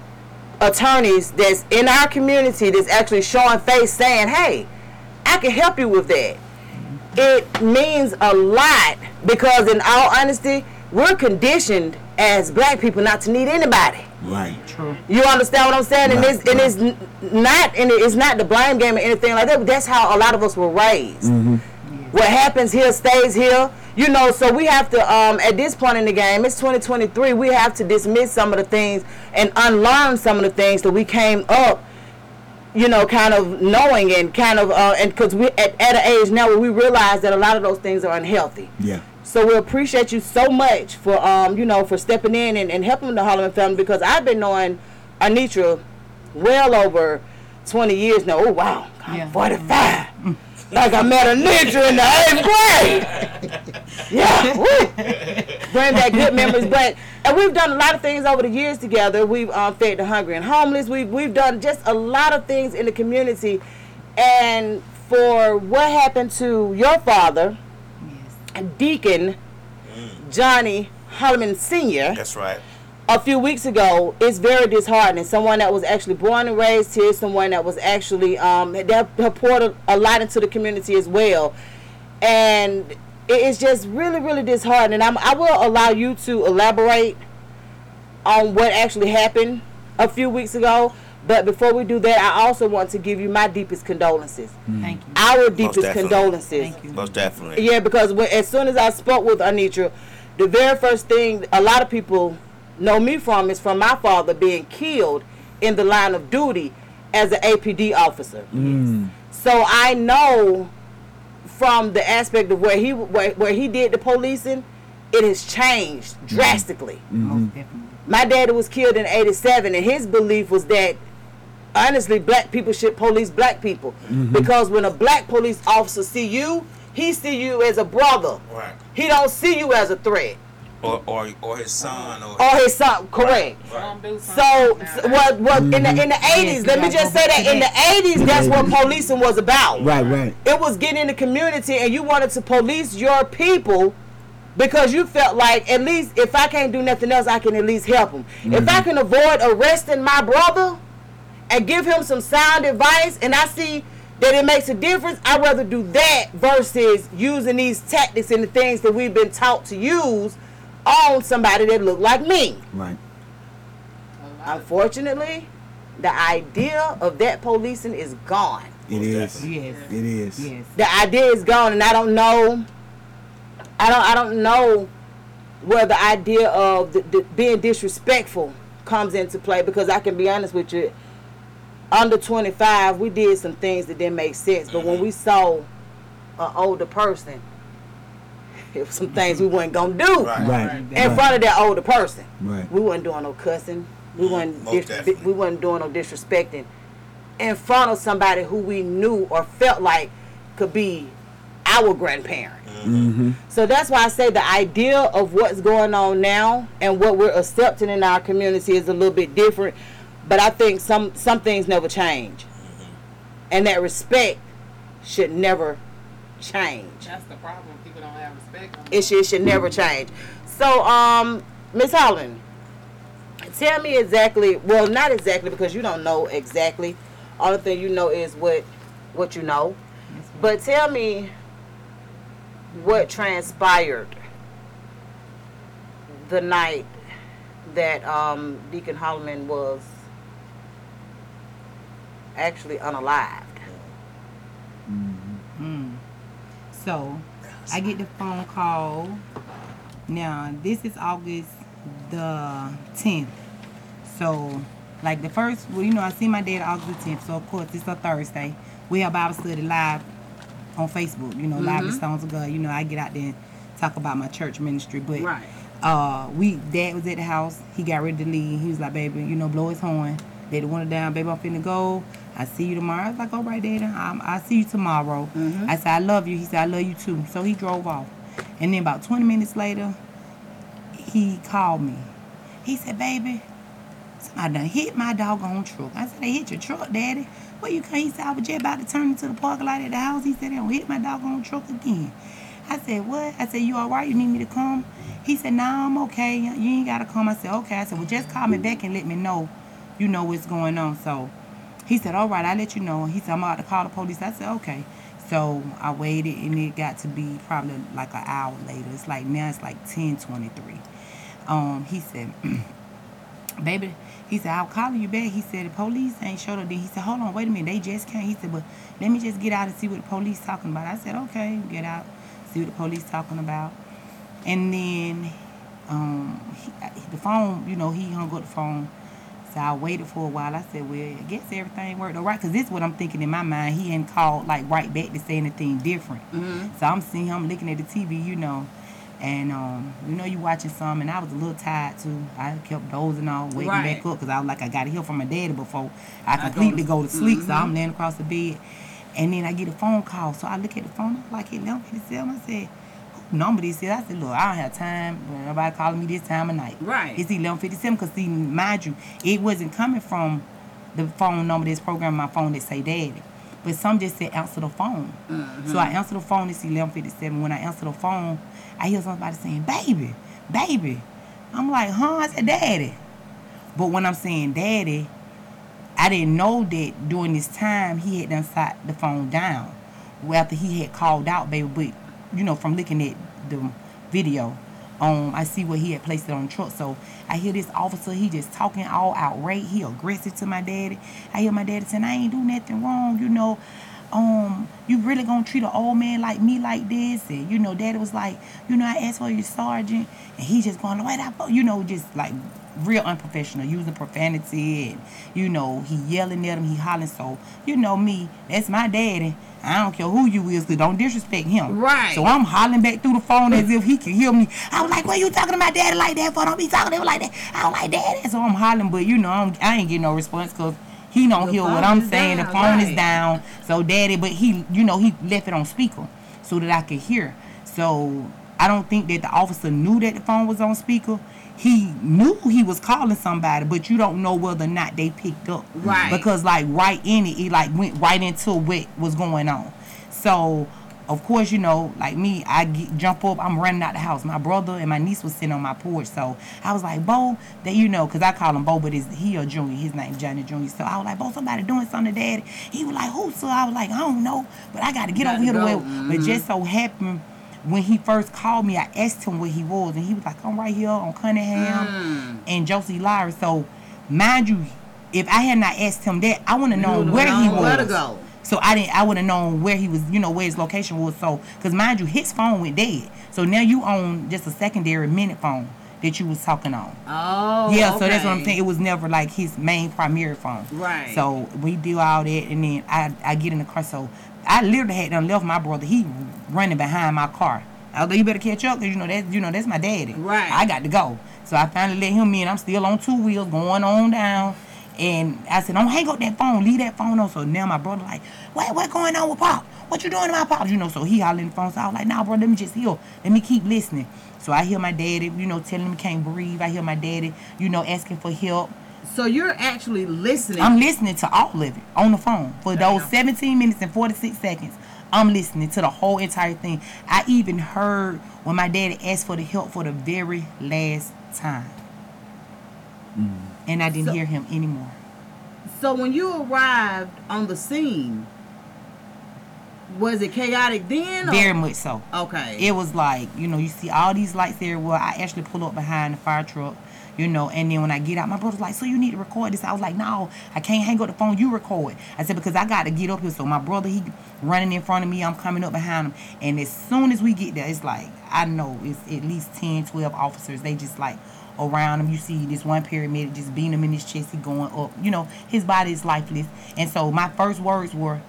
attorneys that's in our community that's actually showing face saying, hey, I can help you with that, it means a lot because, in all honesty, we're conditioned as black people not to need anybody. Right. True. You understand what I'm saying? And it's and it's not and it's not the blame game or anything like that. But that's how a lot of us were raised. Mm-hmm. What happens here stays here. You know, so we have to um, at this point in the game, it's 2023. We have to dismiss some of the things and unlearn some of the things that we came up. You know, kind of knowing and kind of uh, and because we at, at an age now where we realize that a lot of those things are unhealthy. Yeah. So we appreciate you so much for um, you know, for stepping in and, and helping the Hollman family because I've been knowing Anitra well over twenty years now. Oh wow, I'm forty five. Like I met Anitra in the eighth grade. yeah. Woo. Bring back good memories. But and we've done a lot of things over the years together. We've um, fed the hungry and homeless. We've we've done just a lot of things in the community. And for what happened to your father, Deacon Johnny Hollman Sr. That's right. A few weeks ago, it's very disheartening. Someone that was actually born and raised here, someone that was actually um, that have poured a, a lot into the community as well, and it is just really, really disheartening. I'm, I will allow you to elaborate on what actually happened a few weeks ago. But before we do that, I also want to give you my deepest condolences. Thank you. Our Most deepest definitely. condolences. Most definitely. Yeah, because when, as soon as I spoke with Anitra, the very first thing a lot of people know me from is from my father being killed in the line of duty as an APD officer. Mm. So I know from the aspect of where he where, where he did the policing, it has changed mm. drastically. Mm-hmm. Most definitely. My daddy was killed in '87, and his belief was that honestly, black people should police black people mm-hmm. because when a black police officer see you, he see you as a brother. Right. He don't see you as a threat. Or or or his son or or his son. Correct. Right. So, so what? What in the in the eighties? Let me just say that in the eighties, that's what policing was about. Right, right. It was getting in the community, and you wanted to police your people because you felt like at least if I can't do nothing else, I can at least help him. If I can avoid arresting my brother and give him some sound advice, and I see that it makes a difference, I'd rather do that versus using these tactics and the things that we've been taught to use on somebody that looked like me. Right. Unfortunately, the idea of that policing is gone. It is. Yes. It is. Yes. The idea is gone, and I don't know. I don't. I don't know where the idea of the, the being disrespectful comes into play because I can be honest with you. Under 25, we did some things that didn't make sense, but when we saw an older person, it was some things we weren't gonna do Right. Right. in Right. front of that older person. Right. We weren't doing no cussing. We weren't dis- we wasn't doing no disrespecting in front of somebody who we knew or felt like could be our grandparent. Mm-hmm. So that's why I say the idea of what's going on now and what we're accepting in our community is a little bit different. But I think some some things never change, and that respect should never change. That's the problem. People respect. It should, it should never change. So, um, Miss Hollman, tell me exactly. Well, not exactly because you don't know exactly. Only thing you know is what what you know. But tell me what transpired the night that um, Deacon Hollman was actually unalived. Mm. So, I get the phone call. Now, this is August the 10th. So, like the first, well, you know, I see my dad August the 10th. So, of course, it's a Thursday. We have Bible study live on Facebook. You know, live the Mhm. Stones of God. You know, I get out there and talk about my church ministry. But, Right. uh, we, dad was at the house. He got ready to leave. He was like, baby, you know, blow his horn. Let the window down, baby, I'm finna go. I see you tomorrow. I was like, all right, Dad, I'm, I see you tomorrow. Mm-hmm. I said, I love you. He said, I love you too. So he drove off. And then about 20 minutes later, he called me. He said, baby, somebody done hit my doggone truck. I said, they hit your truck, Daddy. Where you come? He said, I was just about to turn into the parking lot at the house. He said, they don't hit my doggone truck again. I said, what? I said, you all right? You need me to come? He said, no, I'm okay. You ain't got to come. I said, okay. I said, well, just call me mm-hmm. back and let me know, you know what's going on. So he said, all right, I'll let you know. He said, I'm about to call the police. I said, okay. So I waited and it got to be probably like an hour later. It's like now it's like 1023. Um, he said, baby, he said, I'll call you back. He said, the police ain't showed up. Then he said, hold on, wait a minute. They just came. He said, but let me just get out and see what the police talking about. I said, okay, get out, see what the police talking about. And then um, he, the phone, you know, he hung up the phone. So I waited for a while. I said, well, I guess everything worked all right. Because this is what I'm thinking in my mind. He hadn't called, like, right back to say anything different. Mhm. So I'm seeing him looking at the TV, you know. And, um, you know, you watching some. And I was a little tired, too. I kept dozing off, waking Right. back up. Because I was like, I got to hear from my daddy before I I completely to- go to sleep. So Mhm. I'm laying across the bed. And then I get a phone call. So I look at the phone. I'm like, it's 1157. I said, this is? I said, look, I don't have time. Nobody calling me this time of night. Right. It's 1157 because, see, mind you, it wasn't coming from the phone number that's programmed my phone that say daddy. But some just said answer the phone. Mm-hmm. So I answer the phone, it's 1157. When I answer the phone, I hear somebody saying, baby, baby. I'm like, huh? I said, daddy. But when I'm saying daddy, I didn't know that during this time he had done sat the phone down. Well, after he had called out, baby, but you know, from looking at the video, um, I see where he had placed it on the truck. So I hear this officer, he just talking all outright. He aggressive to my daddy. I hear my daddy saying, I ain't do nothing wrong, you know. Um, you really gonna treat an old man like me like this? And you know, daddy was like, you know, I asked for your sergeant, and he just going, wait, I, you know, just like real unprofessional, using profanity, and you know, he yelling at him, he hollering. So you know me, that's my daddy. I don't care who you is, so don't disrespect him. Right. So I'm hollering back through the phone as if he can hear me. I was like, "What you talking to my daddy like that for? Don't be talking to him like that." I was like, "Daddy," so I'm hollering, but you know, I'm, I ain't getting no response because he don't The hear what I'm saying. down, the phone is down. So daddy, but he, you know, he left it on speaker so that I could hear. So I don't think that the officer knew that the phone was on speaker. He knew he was calling somebody, but you don't know whether or not they picked up. Right. Because like right in it, it like went right into what was going on. So of course, you know, like me, I get, jump up, I'm running out the house. My brother and my niece was sitting on my porch, so I was like, Bo, that you know, cause I call him Bo, but it's he or Junior. His name Johnny Junior. So I was like, Bo, somebody doing something to Daddy. He was like, who? So I was like, I don't know, but I got to get over here to go. where. But Mhm. just so happened. When he first called me, I asked him where he was, and he was like, "I'm right here on Cunningham Mm. and Joseph Lowery." So, mind you, if I had not asked him that, I wouldn't have known where he known was. where to go. So I didn't. I would have known where he was. You know where his location was. So because mind you, his phone went dead. So now you own just a secondary minute phone that you was talking on. Oh. yeah. So that's what I'm saying. It was never like his main primary phone. Right. So we do all that, and then I I get in the car. So I literally had done left my brother. He running behind my car. I was like, you better catch up, cause you know that's you know that's my daddy. Right. I got to go. So I finally let him in. I'm still on two wheels going on down. And I said, don't hang up that phone. Leave that phone on. So now my brother like, what, what going on with Pop? What you doing to my Pop? You know, so he hollering the phone. So I was like, nah, bro, let me just hear. Let me keep listening. So I hear my daddy, you know, telling him he can't breathe. I hear my daddy, you know, asking for help. So you're actually listening. I'm listening to all of it on the phone for those 17 minutes and 46 seconds. I'm listening to the whole entire thing. I even heard when my daddy asked for the help for the very last time. And I didn't So- hear him anymore. So when you arrived on the scene, was it chaotic then? Or? Very much so. Okay. It was like, you know, you see all these lights everywhere. I actually pull up behind the fire truck, you know, and then when I get out, my brother's like, So you need to record this? I was like, No, I can't hang up the phone, you record. I said, Because I got to get up here. So my brother, he running in front of me, I'm coming up behind him. And as soon as we get there, it's like, I know it's at least 10, 12 officers. They just like around him. You see this one paramedic just beating him in his chest, he going up. You know, his body is lifeless. And so my first words were,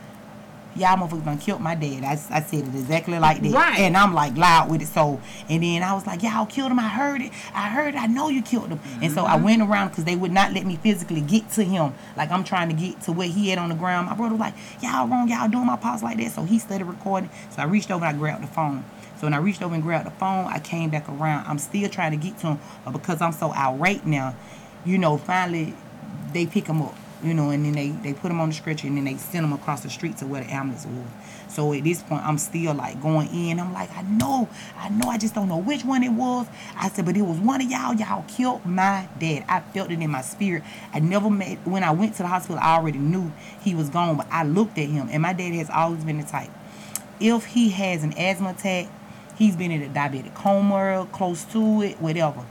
y'all motherfuckers done killed my dad. I, I said it exactly like that. Right. And I'm like loud with it. So, and then I was like, y'all killed him. I heard it. I heard it. I know you killed him. And so I Mhm. went around because they would not let me physically get to him. Like I'm trying to get to where he had on the ground. My brother was like, y'all wrong. Y'all doing my pops like that. So he started recording. So I reached over and I grabbed the phone. So when I reached over and grabbed the phone, I came back around. I'm still trying to get to him. But because I'm so irate now, you know, finally they pick him up, you know, and then they, they put them on the stretcher and then they send them across the street to where the ambulance was. So at this point, I'm still like going in. I'm like, I know, I know, I just don't know which one it was. I said, but it was one of y'all. Y'all killed my dad. I felt it in my spirit. I never met, when I went to the hospital, I already knew he was gone, but I looked at him, and my dad has always been the type. If he has an asthma attack, he's been in a diabetic coma, close to it, whatever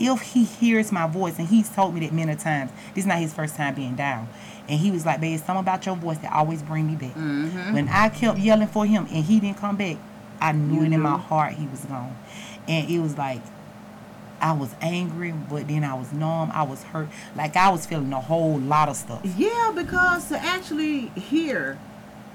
if he hears my voice, and he's told me that many times, this is not his first time being down. And he was like, babe, it's something about your voice that always bring me back. Mhm. When I kept yelling for him and he didn't come back, I knew You it in my heart he was gone. And it was like, I was angry, but then I was numb. I was hurt. Like I was feeling a whole lot of stuff. Yeah, because to actually hear,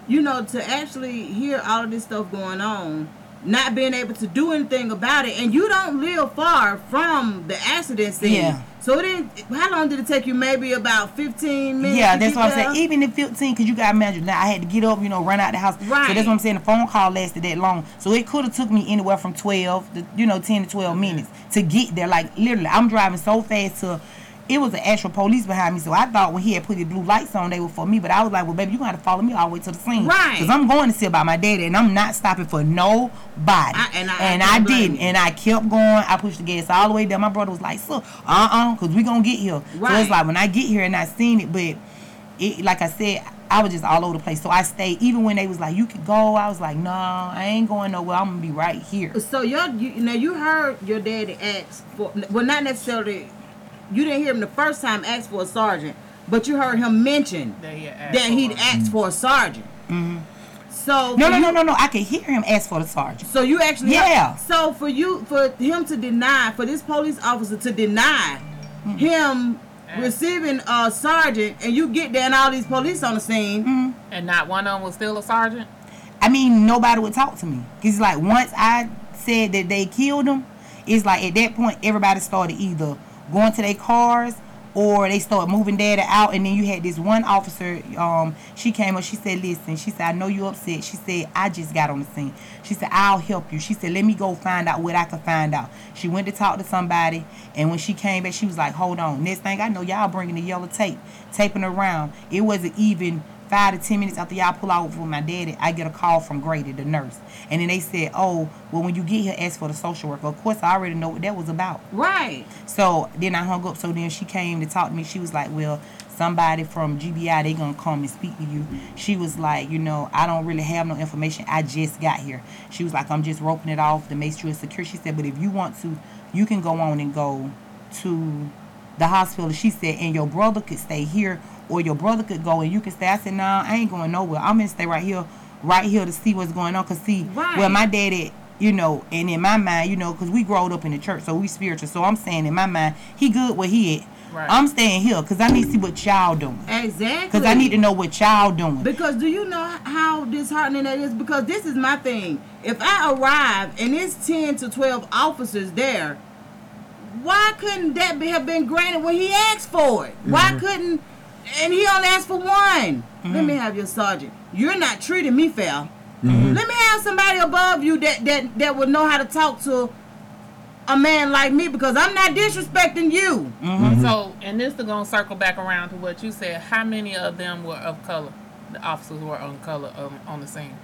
you know, to actually hear all of this stuff going on, not being able to do anything about it, and you don't live far from the accident scene. Yeah. So it didn't. How long did it take you? Maybe about fifteen minutes. Yeah, that's what I'm there? saying. Even in 15, because you got to imagine, now I had to get up, you know, run out the house. Right. So that's what I'm saying. The phone call lasted that long. So it could have took me anywhere from 12 to, you know, 10 to 12 minutes to get there. Like, literally, I'm driving so fast to, it was an actual police behind me. So I thought when he had put his blue lights on, they were for me. But I was like, well, baby, you going to follow me all the way to the scene. Right. Because I'm going to see about my daddy, and I'm not stopping for nobody. I- and I- I and can't I, didn't. And I kept going. I pushed the gas all the way down. My brother was like, so, uh-uh, because we going to get here. So it's like, when I get here and I seen it, but it like I said, I was just all over the place. So I stayed. Even when they was like, "You could go," I was like, "No, I ain't going nowhere. I'm gonna be right here." So your you, now you heard your daddy ask for well not necessarily you didn't hear him the first time ask for a sergeant, but you heard him mention That he asked that he'd for. asked for a sergeant. hmm So No, no, you- no, no, no. I could hear him ask for the sergeant. So you actually Yeah. So for you for him to deny for this police officer to deny Hmm. him receiving a sergeant and you get there and all these police on the scene. Hmm. And not one of them was still a sergeant. I mean, nobody would talk to me. Cause like once I said that they killed him, it's like at that point everybody started either going to their cars or they start moving data out and then you had this one officer um she came up she said listen she said i know you're upset. She said i just got on the scene. She said i'll help you. She said let me go find out what i can find out. She went to talk to somebody and when she came back she was like hold on. Next thing i know y'all bringing the yellow tape taping around. It wasn't even five to ten minutes after y'all pull out with my daddy, I get a call from Grady, the nurse. And then they said, Oh, well when you get here, ask for the social worker. Of course I already know what that was about. Right. So then I hung up. So then she came to talk to me. She was like, Well, somebody from GBI, they gonna come and speak to you. She was like, you know, I don't really have no information. I just got here. She was like, I'm just roping it off to make sure it's secure. She said, but if you want to, you can go on and go to the hospital. She said, and your brother could stay here or your brother could go and you can stay. I said, nah, I ain't going nowhere. I'm gonna stay right here, right here to see what's going on. Cause see, Right. well, my daddy, you know, and in my mind, you know, cause we growed up in the church, so we spiritual. So I'm saying in my mind, he good where he at. Right. I'm staying here cause I need to see what y'all doing. Exactly. Cause I need to know what y'all doing. Because do you know how disheartening that is? Because this is my thing. If I arrive and it's ten to twelve officers there, why couldn't that be, have been granted when he asked for it? Why Mm-hmm. Mhm. couldn't? And he only asked for one. Let me have your sergeant. You're not treating me fair. Mhm. Let me have somebody above you that that that would know how to talk to a man like me because I'm not disrespecting you. So, and this is gonna circle back around to what you said. How many of them were of color? The officers were on color um, on the scene.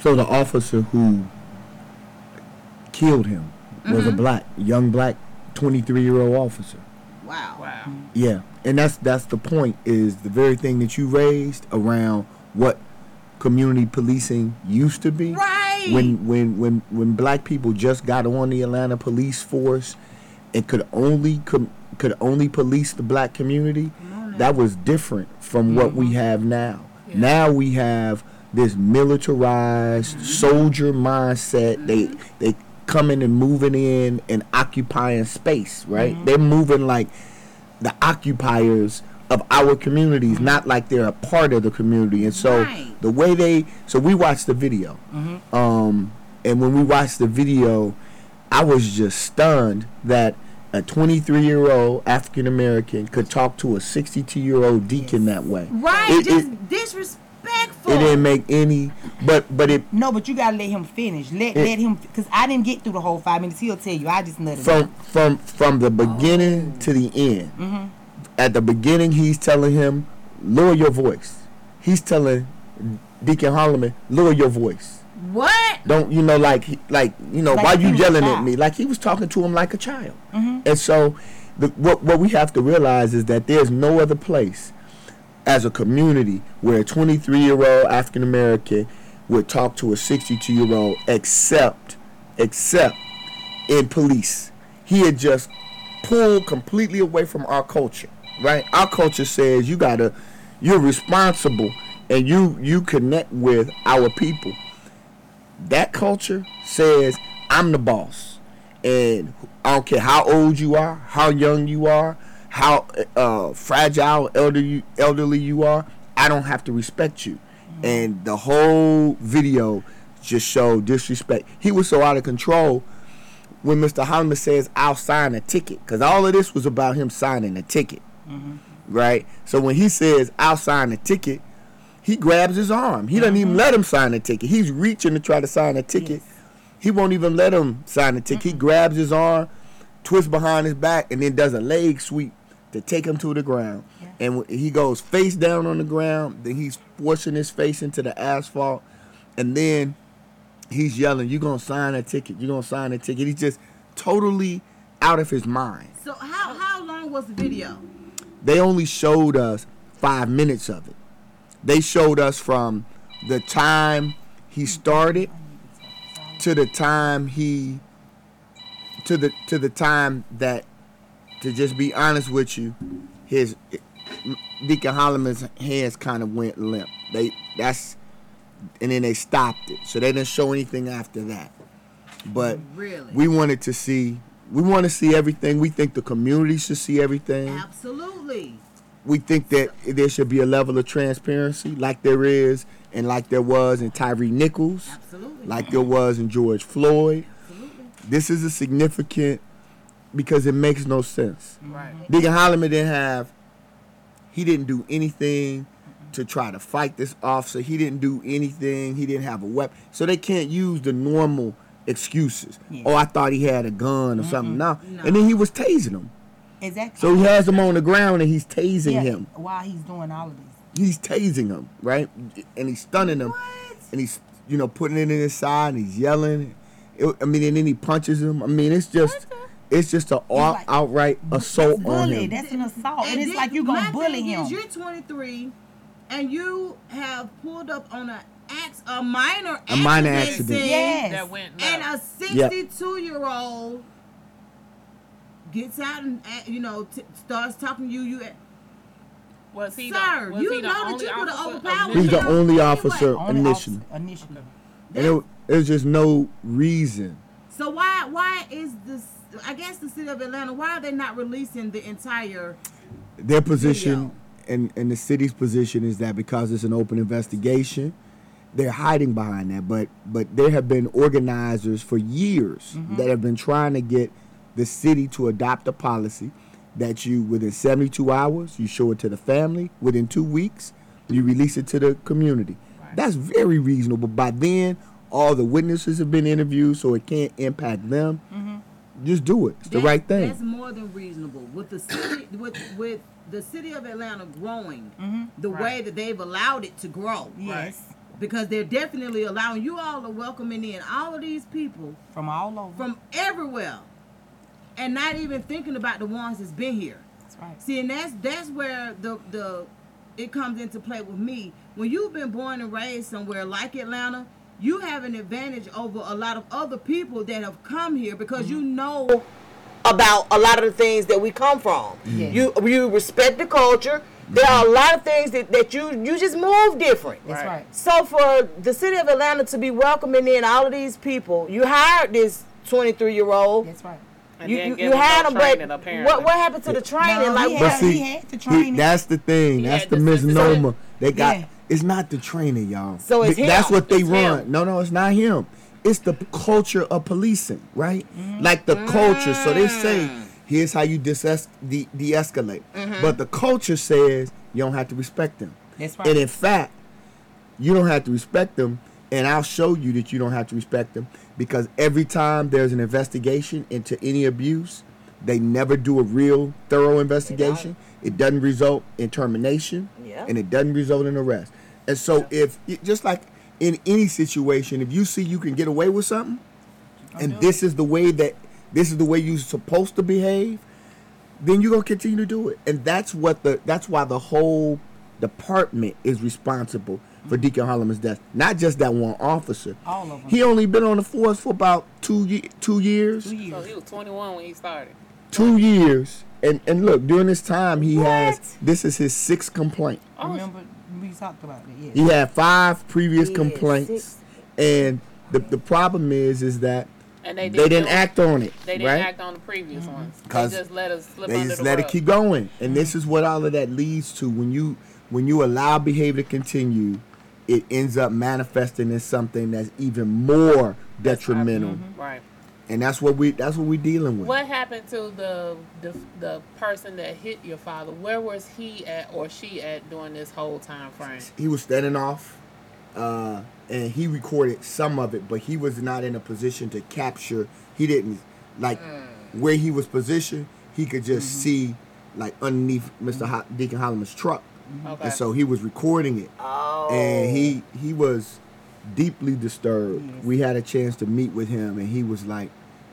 So the officer who killed him was a Mhm. black, young black, 23 year old officer. Wow. Wow. Yeah, and that's that's the point. Is the very thing that you raised around what community policing used to be. Right. When when when when black people just got on the Atlanta police force, and could only com- could only police the black community. That was different from what we have now. Now we have this militarized soldier mindset. They they coming and moving in and occupying space, right? They're moving like the occupiers of our communities, not like they're a part of the community. And so the way they so we watched the video. Um and when we watched the video, I was just stunned that a 23 year old African American could talk to a 62 year old deacon that way. Right. It- just it- disrespectful. it didn't make any but but it No, but you gotta let him finish. Let It- let him, cause I didn't get through the whole five minutes. He'll tell you. I just nutted. from from from the beginning to the end. Mm-hmm. At the beginning, he's telling him, "Lower your voice." He's telling Deacon Hollman, "Lower your voice." What? Don't you know? Like like you know? Like why you yelling at me? Like he was talking to him like a child. Mm-hmm. And so, the, what what we have to realize is that there's no other place as a community where a 23 year old African American would talk to a 62 year old except except in police. He had just pulled completely away from our culture, right? Our culture says you gotta, you're responsible and you you connect with our people. That culture says I'm the boss, and I don't care how old you are, how young you are, how uh, fragile, elderly elderly you are. I don't have to respect you. And the whole video just showed disrespect. He was so out of control when Mr. Hollman says, I'll sign a ticket. Because all of this was about him signing a ticket. Right? So when he says, I'll sign a ticket, he grabs his arm. He doesn't even let him sign a ticket. He's reaching to try to sign a ticket. He won't even let him sign a ticket. He grabs his arm, twists behind his back, and then does a leg sweep to take him to the ground. And he goes face down on the ground. Then he's forcing his face into the asphalt. And then he's yelling, You're going to sign a ticket. You're going to sign a ticket. He's just totally out of his mind. So how how long was the video? They only showed us five minutes of it. They showed us from the time he started to the time he to the to the time that to just be honest with you, his Deacon Hollman's hands kind of went limp. They that's and then they stopped it. So they didn't show anything after that. But Really? we wanted to see we want to see everything. We think the community should see everything. Absolutely. We think that there should be a level of transparency like there is and like there was in Tyre Nichols. Absolutely. Like there was in George Floyd. Absolutely. This is a significant because it makes no sense. Right. Deacon Hollman didn't have He didn't do anything to try to fight this officer. He didn't do anything. He didn't have a weapon. So they can't use the normal excuses. Oh, I thought he had a gun or something. No. And then he was tasing him. Exactly. So he has him on the ground and he's tasing Yeah, him. while he's doing all of this. He's tasing him, right? And he's stunning him. What? And he's, you know, putting it in his side and he's yelling. It- I mean, and then he punches him. I mean, it's just, it's just an out, outright assault on Bully. him. That's an assault. And, it's like you my gonna bully thing him. Is you're 23, and you have pulled up on a ax a minor A minor accident accident. Yes. That went and a left. 62 year old gets out and uh, you know t- starts talking to you. You Was he Sir, the, was you he the know that only you could've officer overpowered He's the only officer Only initially. officer initially. And it, there's just no reason. so why why is this? I guess the city of Atlanta. Why are they not releasing the entire? Their position and, and the city's position is that because it's an open investigation, they're hiding behind that. But but there have been organizers for years mm-hmm. that have been trying to get the city to adopt a policy that you within 72 hours you show it to the family. Within two weeks, you release it to the community. That's very reasonable. By then, all the witnesses have been interviewed, so it can't impact them. Mm-hmm. Just do it. It's the right thing. That's more than reasonable. With the city, with with the city of Atlanta growing mm-hmm. the way that they've allowed it to grow. Yes. Because they're definitely allowing you all to welcoming in all of these people From all over. from everywhere, and not even thinking about the ones that's been here. That's right. See, and that's that's where the the it comes into play with me. When you've been born and raised somewhere like Atlanta, you have an advantage over a lot of other people that have come here because you mm-hmm. know about a lot of the things that we come from. Yes. You you respect the culture. There are a lot of things that, that you you just move different. That's right. So for the city of Atlanta to be welcoming in all of these people, you hired this 23 year old. That's right. And You, you, you had him, but apparently. what what happened to the training? No, like he had- see, he had to he- train it. that's the thing. He that's the misnomer. They got. Yeah. It's not the training, y'all. So it's Th- That's what they It's run. him. No, no, it's not him. It's the p- culture of policing, right? Like the culture. So they say, here's how you de- de- de-escalate. Mm-hmm. But the culture says you don't have to respect them. That's right. And in fact, you don't have to respect them. And I'll show you that you don't have to respect them because every time there's an investigation into any abuse, they never do a real thorough investigation. It doesn't result in termination, Yeah. and it doesn't result in arrest. And so, if just like in any situation, if you see you can get away with something, and this is the way that this is the way you're supposed to behave, then you're gonna continue to do it. And that's what the that's why the whole department is responsible for mm-hmm. Deacon Hollman's death. Not just that one officer. All of them. He only been on the force for about two ye- two years. Two So years. he was 21 when he started. Two years. And and look, during this time he has this is his sixth complaint. Oh, Remember we talked about it. Yes. He had five previous Yeah, complaints. six. And the the problem is is that And they, they didn't act on it. They didn't right? act on the previous mm-hmm. ones. They 'Cause just let us slip they under just the let rug. it keep going and this mm-hmm. is what all of that leads to when you when you allow behavior to continue it ends up manifesting in something that's even more detrimental Right. And that's what we that's what we're dealing with What happened to the, the the person that hit your father? Where was he at or she at during this whole time frame? he was standing off uh and he recorded some of it but he was not in a position to capture he didn't like mm. where he was positioned he could just mm-hmm. see like underneath mr Ho- mm-hmm. deacon hollman's truck mm-hmm. Okay. and so he was recording it Oh. and he oh. he was deeply disturbed. We had a chance to meet with him, and he was like,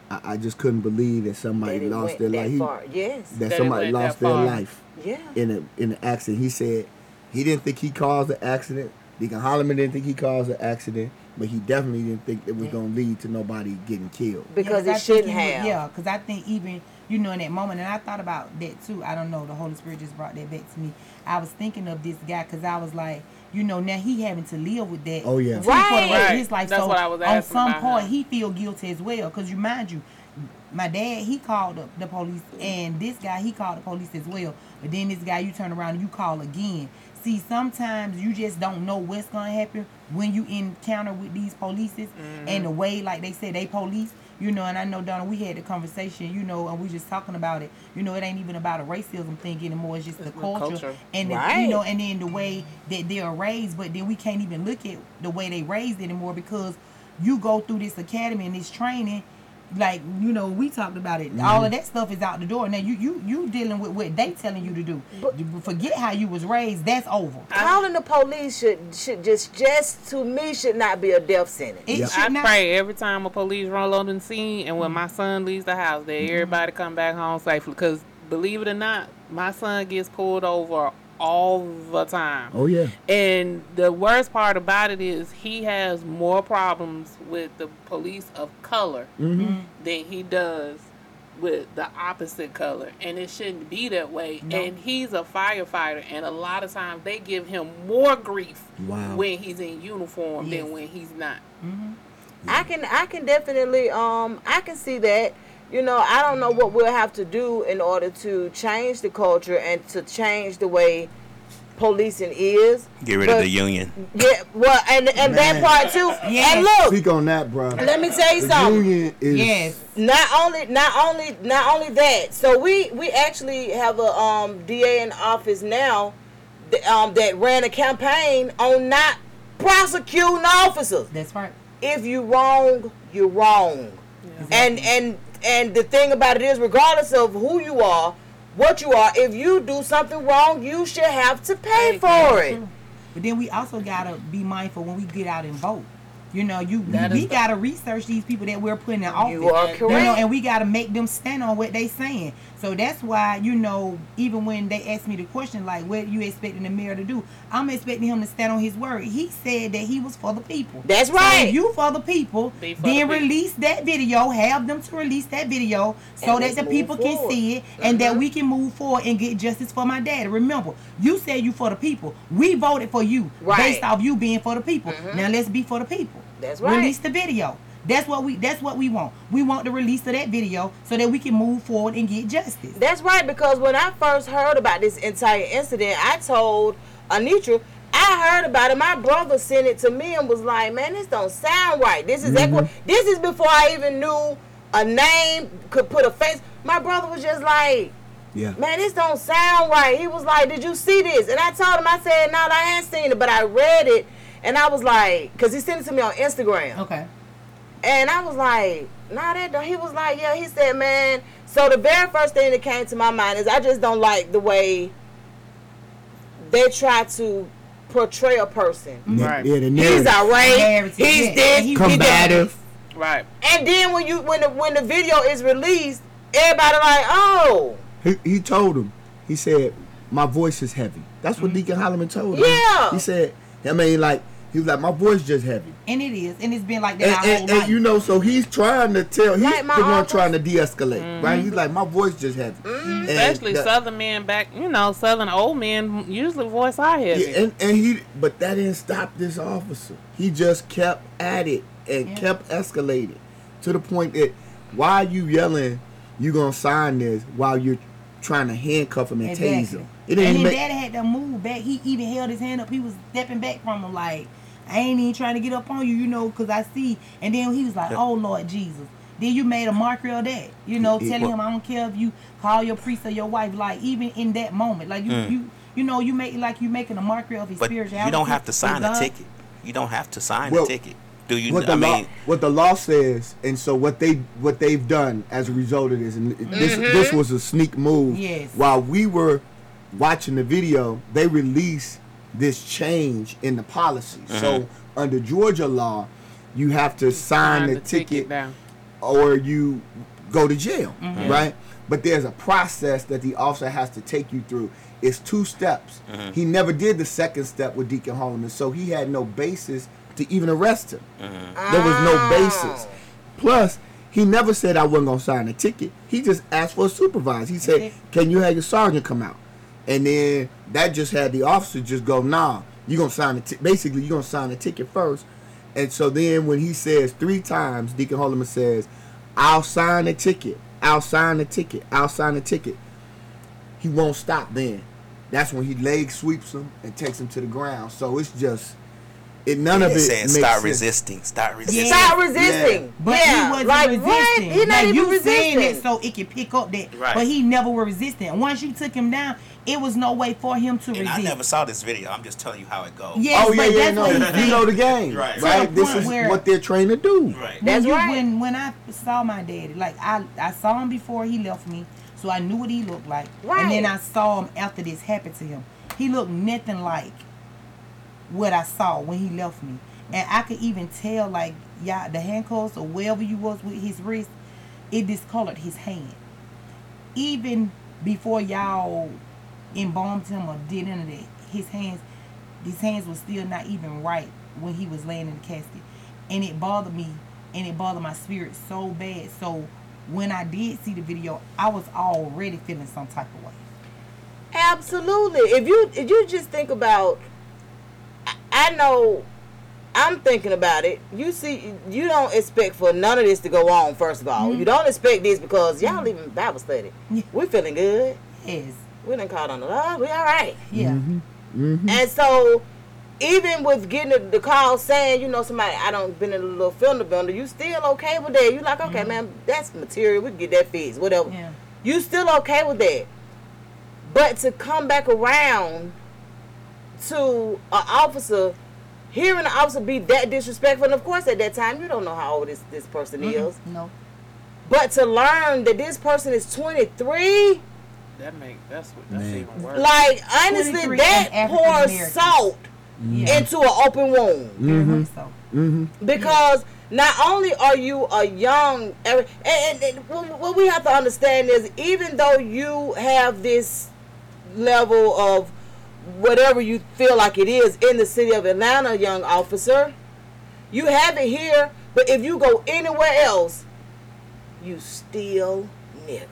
"I, I just couldn't believe that somebody That lost their that life. He- far. Yes. that That somebody went that lost their far. life Yeah. in a in an accident." He said he didn't think he caused the accident. Deacon Hollman didn't think he caused the accident, but he definitely didn't think it was going to lead to nobody getting killed. Because Yeah, 'cause I it think shouldn't he would- have. Yeah, because I think even you know in that moment, and I thought about that too. I don't know. The Holy Spirit just brought that back to me. I was thinking of this guy because I was like, you know, now he having to live with that. Oh, yeah. for the rest of Right. his life. That's so what I was on some about part, him. he feel guilty as well. Because you mind you, my dad he called the, the police, and this guy he called the police as well. But then this guy you turn around and you call again. See, sometimes you just don't know what's gonna happen when you encounter with these polices Mm-hmm. and the way, like they say, they police. You know, and I know Donna, we had the conversation, you know, and we just talking about it. You know, it ain't even about a racism thing anymore. It's just the the culture, culture. and the, you know, and then the way that they are raised. But then we can't even look at the way they raised anymore because you go through this academy and this training. Like you know, we talked about it. All Mm-hmm. of that stuff is out the door. Now you you you dealing with what they telling you to do. You forget how you was raised. That's over. Calling the police should should just just to me should not be a death sentence. It Yep. should I not. pray every time a police roll on the scene and when my son leaves the house that Mm-hmm. everybody come back home safely. Because believe it or not, my son gets pulled over all the time. Oh yeah. And the worst part about it is he has more problems with the police of color Mm-hmm. than he does with the opposite color. And it shouldn't be that way. No. And he's a firefighter and a lot of times they give him more grief Wow. when he's in uniform Yes. than when he's not. I can I can definitely um I can see that. You know, I don't know what we'll have to do in order to change the culture and to change the way policing is. Get rid But- of the union. Yeah, well, and and that part too. Yes. And look, Speak on that, bro. let me tell you The something. union is Yes. Not only, not only, not only that. So we we actually have a um DA in office now, th- um that ran a campaign on not prosecuting officers. That's right. If you wrong, you're wrong. And and and the thing about it is, regardless of who you are, what you are, if you do something wrong, you should have to pay for it. But then we also gotta be mindful when we get out and vote. You know, you That we is gotta research these people that we're putting in office. You are You know, correct. and we gotta make them stand on what they're saying. So that's why, you know, even when they asked me the question like, what you expecting the mayor to do? I'm expecting him to stand on his word. He said that he was for the people. That's So right. if you for the people, for then the people. release that video. Have them to release that video so And that the move people can see it and that Mhm. we can move forward and get justice for my dad. Remember, you said you for the people. We voted for you Right. based off you being for the people. Mhm. Now let's be for the people. That's right. Release the video. That's what we that's what we want. We want the release of that video so that we can move forward and get justice. That's right, because when I first heard about this entire incident, I told Anitra, I heard about it. My brother sent it to me and was like, "Man, this don't sound right. This is mm-hmm. equi- This is before I even knew a name could put a face." My brother was just like, yeah. "Man, this don't sound right." He was like, "Did you see this?" And I told him, I said, "No, I ain't seen it, but I read it." And I was like, "Cause he sent it to me on Instagram." Okay. And I was like, nah, that don't. He was like, yeah. He said, man. So the very first thing that came to my mind is I just don't like the way they try to portray a person. Mm-hmm. Right. Yeah, the He's narrative. irate. Narrative, He's yeah. this. He He's that. combative. Right. And then when you when the when the video is released, everybody like, oh, He, he told him. He said, "My voice is heavy." That's what mm-hmm. Deacon Hollman told him. Yeah. He said, "I mean, like he was like, my voice just heavy." And it is. And it's been like that And, and, whole and life. you know, so he's trying to tell. He's Like my the one uncles. trying to de-escalate, right? Mm-hmm. He's like, my voice just heavy. Mm-hmm. And Especially the- Southern men back, you know, Southern old men usually voice our heavy. Yeah, and, and he, but that didn't stop this officer. He just kept at it and Yeah. kept escalating to the point that why are you yelling, you gonna sign this while you're trying to handcuff him and tase him. It And didn't then make. daddy had to move back. He even held his hand up. He was stepping back from him like, I ain't even trying to get up on you, you know, because I see. And then he was like, oh, Lord Jesus. Then you made a mockery of that. You know, It- it- telling him, I don't care if you call your priest or your wife. Like, even in that moment. Like, you, Mm. you you know, you make like you making a mockery of his But spirituality. you don't have to sign a ticket. You don't have to sign Well, a ticket. Do you? what the I law, what the law says, and so what they what they've done as a result of this, and this Mm-hmm. this was a sneak move. Yes. While we were watching the video, they released this change in the policy. Mm-hmm. So under Georgia law, you have to sign, the, ticket, down. or you go to jail, Mm-hmm. right? But there's a process that the officer has to take you through. It's two steps. Mm-hmm. He never did the second step with Deacon Hollman, so he had no basis to even arrest him. Mm-hmm. There was no basis. Plus, he never said I wasn't gonna sign a ticket. He just asked for a supervisor. He said, "Can you have your sergeant come out?" And then that just had the officer just go, "Nah, you gonna sign a ti- basically you're gonna sign a ticket first. And so then when he says three times, Deacon Hollman says, "I'll sign a ticket. I'll sign a ticket. I'll sign a ticket." He won't stop then. That's when he leg sweeps him and takes him to the ground. So it's just it none of it saying makes start sense. resisting. Start resisting. Stop resisting. But yeah. he wasn't like, resisting. What? He not Like, even you resisting. saying it so it can pick up that. Right. But he never was resisting. Once you took him down, it was no way for him to And resist. I never saw this video. I'm just telling you how it goes. Yes, oh yeah, yeah, no, you know the game, Right. right? The This is where- what they're trained to do. Right. when That's you right. when when I saw my daddy, like I I saw him before he left me, so I knew what he looked like. Right. And then I saw him after this happened to him. He looked nothing like what I saw when he left me. And I could even tell like yeah, the handcuffs or wherever you was with his wrist, it discolored his hand. Even before y'all embalmed him or did any of that, his hands his hands were still not even right when he was laying in the casket. And it bothered me and it bothered my spirit so bad. So when I did see the video, I was already feeling some type of way. Absolutely. If you if you just think about, I- I know, I'm thinking about it. You see, you don't expect for none of this to go on. First of all, Mhm. you don't expect this because y'all leaving Bible study. We're feeling good. Yes. We done called on the Lord. We all right. Yeah. Mm-hmm. mm-hmm. And so, even with getting the, the call saying, you know, somebody I don't been in a little fender bender, you still okay with that? You like, okay, mm-hmm. man, that's material. We can get that fixed, whatever. Yeah. You still okay with that? But to come back around to an officer, hearing the officer be that disrespectful, and of course at that time you don't know how old this this person Mm-mm. is. No. But to learn that this person is 23, That make that's what that's Man. even worse. like honestly, that and pours salt Yeah. into an open wound. Mm-hmm. Mm-hmm. because not only are you a young and, and, and what what we have to understand is even though you have this level of whatever you feel like it is in the city of Atlanta young officer you have it here but if you go anywhere else you still nigga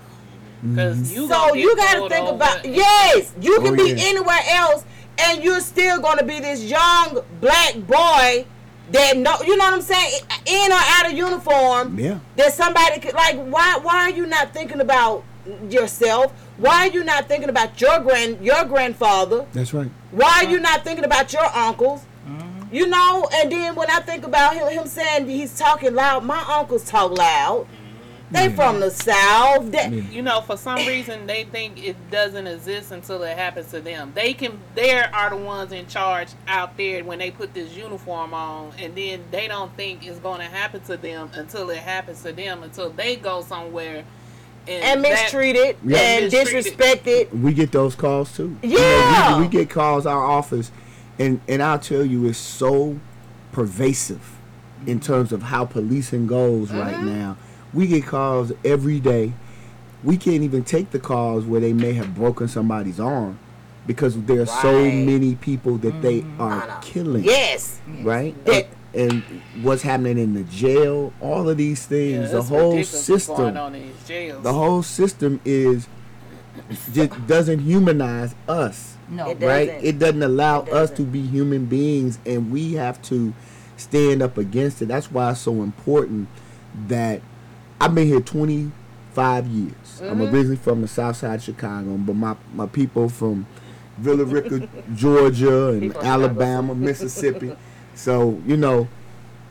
Because mm-hmm. you so you got to think about and- yes you can Oh, be yeah. anywhere else and you're still going to be this young black boy that know you know what I'm saying in or out of uniform Yeah. that somebody could like why why are you not thinking about yourself? Why are you not thinking about your grand your grandfather? That's right. why are you not thinking about your uncles? Mm-hmm. You know and then when I think about him, him saying he's talking loud my uncles talk loud they from the south they, you know, for some reason they think it doesn't exist until it happens to them. They can, they are the ones in charge out there when they put this uniform on, and then they don't think it's going to happen to them until it happens to them, until they go somewhere and, and that- mistreated Yeah. and Mistreated. disrespected We get those calls too. You know, Yeah. we, we get calls our office, and and I'll tell you, it's so pervasive in terms of how policing goes right Mm-hmm. now. We get calls every day. We can't even take the calls where they may have broken somebody's arm because there are so many people that they mm-hmm. are killing. yes Right? That- and what's happening in the jail, all of these Yeah, things, the whole ridiculous going system on in these jails. the whole system is just doesn't humanize us No. It right doesn't. it doesn't allow It us doesn't. to be human beings and we have to stand up against it that's why it's so important that i've been here 25 years. I'm Mm-hmm. originally from the south side of chicago but my, my people from villa rica georgia and People alabama mississippi. So you know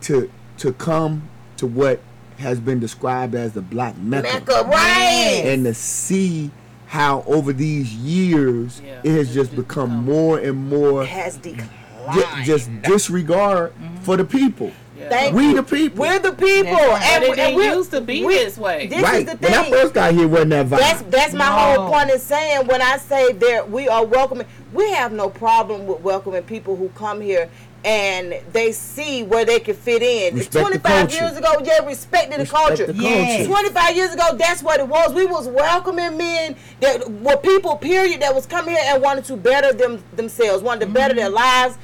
to to come to what has been described as the black mecca, Mecca, right. And to see how over these years Yeah, it has just become become- more and more has declined ju- just disregard for the people. Yeah. Thank We you. the people. We're the people, That's right. and, But it and we're, used to be we- this way. This right. is the thing. When I thing. first got here, wasn't that vibe? That's that's my No. whole point in saying when I say there we are welcoming. We have no problem with welcoming people who come here and they see where they can fit in. Respect 25 culture. years ago, yeah, respected the culture. the Yes. 25 years ago, that's what it was. We was welcoming men that were people, period, that was coming here and wanted to better them themselves, wanted to better their mm-hmm. lives.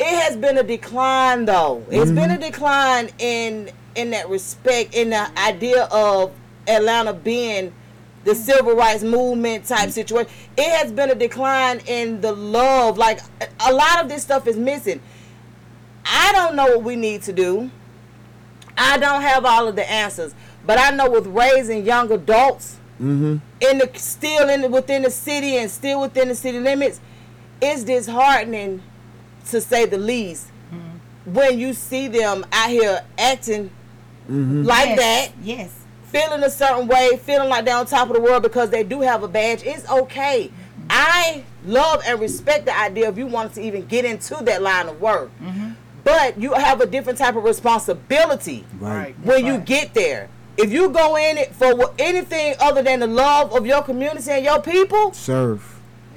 It has been a decline, though. It's been a decline in in that respect, in the idea of Atlanta being the civil rights movement type situation. It has been a decline in the love. Like a lot of this stuff is missing. I don't know what we need to do. I don't have all of the answers, but I know with raising young adults Mm-hmm. in the still in the, within the city and still within the city limits, it's disheartening to say the least. when you see them out here acting Mhm. like Yes, that, yes, feeling a certain way, feeling like they're on top of the world because they do have a badge, it's okay. I love and respect the idea of you wanting to even get into that line of work. But you have a different type of responsibility Right. when you get there. If you go in it for anything other than the love of your community and your people, Serve.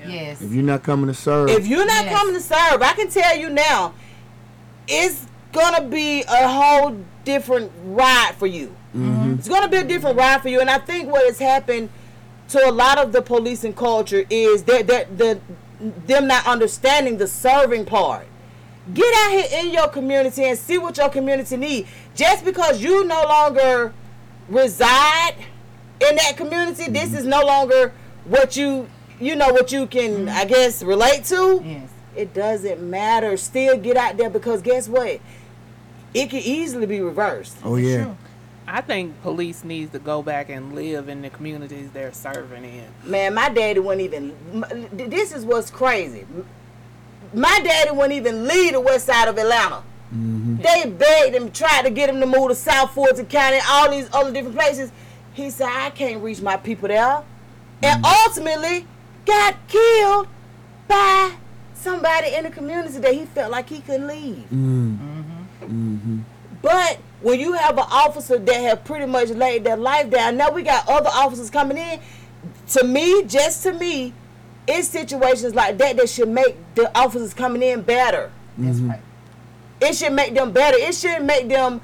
Yes. If you're not coming to serve, if you're not Yes. coming to serve, I can tell you now, it's gonna be a whole different ride for you. Mhm. It's gonna be a different ride for you, and I think what has happened to a lot of the policing culture is that that the them not understanding the serving part. Get out here in your community and see what your community need. Just because you no longer reside in that community, this is no longer what you you know what you can mm. I guess relate to. Yes. It doesn't matter. Still get out there because guess what? It can easily be reversed. oh yeah, I think police needs to go back and live in the communities they're serving in. Man, my daddy wouldn't even. This is what's crazy. My daddy wouldn't even leave the west side of Atlanta. Mm-hmm. They begged him, tried to get him to move to South Fulton County, all these other different places. He said, I can't reach my people there. And mm. ultimately got killed by somebody in the community that he felt like he couldn't leave. Mm. Mm-hmm. But when you have an officer that have pretty much laid their life down, now we got other officers coming in. To me, just to me, it's situations like that that should make the officers coming in better. That's Mm-hmm. right. It should make them better. It shouldn't make them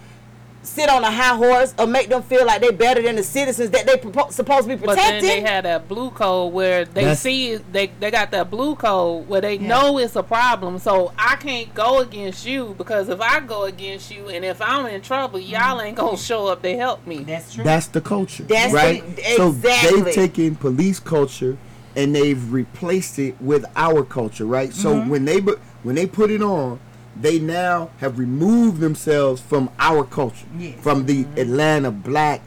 sit on a high horse or make them feel like they're better than the citizens that they propo- supposed to be But then they had that blue code where they That's- see they they got that blue code where they Yeah. know it's a problem. So I can't go against you because if I go against you and if I'm in trouble, y'all ain't gonna show up to help me. That's true. that's the culture, That's right? the- So they've taken police culture and they've replaced it with our culture, right? So Mm-hmm. when they bu- when they put it on, they now have removed themselves from our culture, Yes. from the Mm-hmm. Atlanta black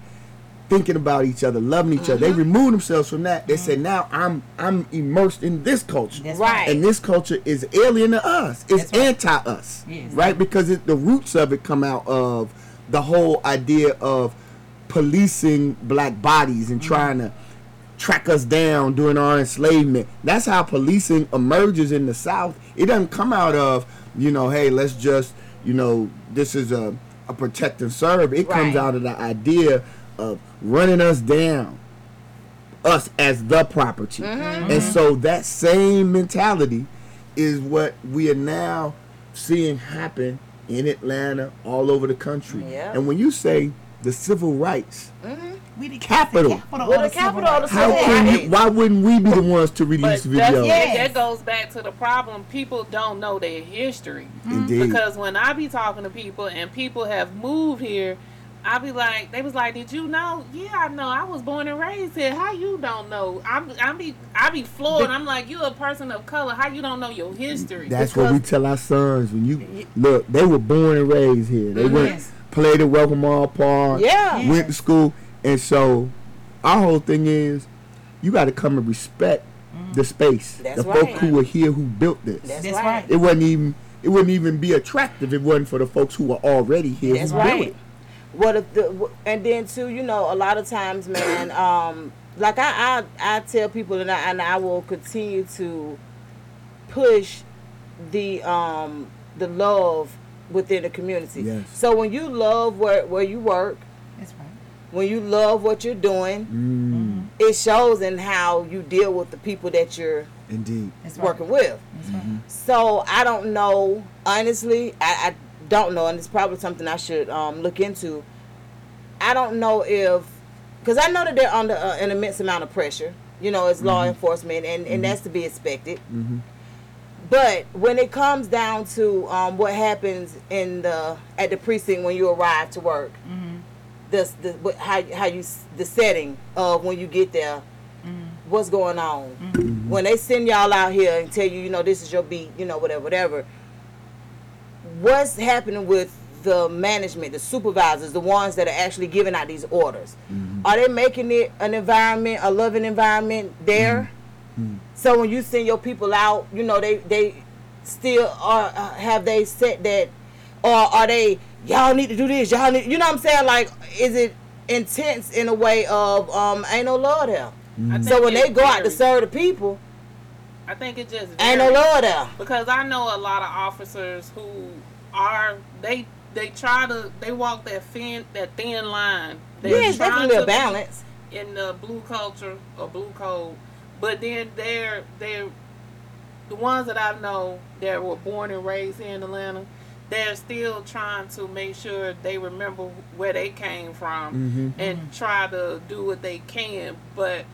thinking about each other, loving each other. They Mm-hmm. removed themselves from that. They said, "Now I'm I'm immersed in this culture." That's Right. and this culture is alien to us. It's That's right. anti us, Yes. right? Because it, the roots of it come out of the whole idea of policing black bodies Mm-hmm. and trying to track us down during our enslavement. That's how policing emerges in the South. It doesn't come out of you know, hey, let's just you know, this is a a protect and serve. It comes out of the idea of running us down us as the property. Mm-hmm. And mm-hmm. so that same mentality is what we are now seeing happen in Atlanta, all over the country. Yeah. And when you say the civil rights, mm-hmm. We the Capital. capital With of the the capital of the how civil can rights. you, why wouldn't we be the ones to But release that's, videos? Yes. that goes back to the problem. People don't know their history. Indeed. Because when I be talking to people and people have moved here, I be like, they was like, "Did you know?" Yeah, I know. I was born and raised here. How you don't know? I'm, I be, I be floored. I'm like, you a person of color. How you don't know your history? That's what we tell our sons when you look. They were born and raised here. They went played at Welcome All Park. Yeah. Went to school, and so our whole thing is you got to come and respect the space. That's the folk who were here who built this. That's, That's right. right. it wouldn't even it wouldn't even be attractive if it wasn't for the folks who were already here That's who built right. it. What if the and then too, you know, a lot of times, man, um, like I, I, I tell people, and I, and I will continue to push the um the love within the community. Yes. So when you love where where you work, That's right. When you love what you're doing, Mm, it shows in how you deal with the people that you're indeed. That's right. working with. That's right. So I don't know. Honestly, I, I don't know, and it's probably something I should um, look into. I don't know if, because I know that they're under uh, an immense amount of pressure. You know, as law enforcement, and, and that's to be expected. Mhm. But when it comes down to um, what happens in the at the precinct when you arrive to work, the, the what- how how you the setting of when you get there, mm-hmm. what's going on? Mm-hmm. When they send y'all out here and tell you, you know, this is your beat, you know, whatever, whatever. What's happening with the management, the supervisors, the ones that are actually giving out these orders? Mm-hmm. Are they making it an environment, a loving environment there? So when you send your people out, you know, they they still are uh, have they set that or are they y'all need to do this? Y'all need, you know what I'm saying? Like, is it intense in a way of um ain't no love there? I So when they go out to serve the people, I think it just ain't no varies. love there. because I know a lot of officers who are they they try to they walk that thin that thin line. Yeah, They're it's definitely a balance. in the blue culture or blue code, but then they're they're the ones that I know that were born and raised here in Atlanta. They're still trying to make sure they remember where they came from Mhm. and try to do what they can, but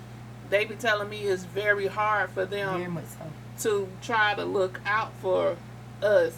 they be telling me it's very hard for them so. to try to look out for us,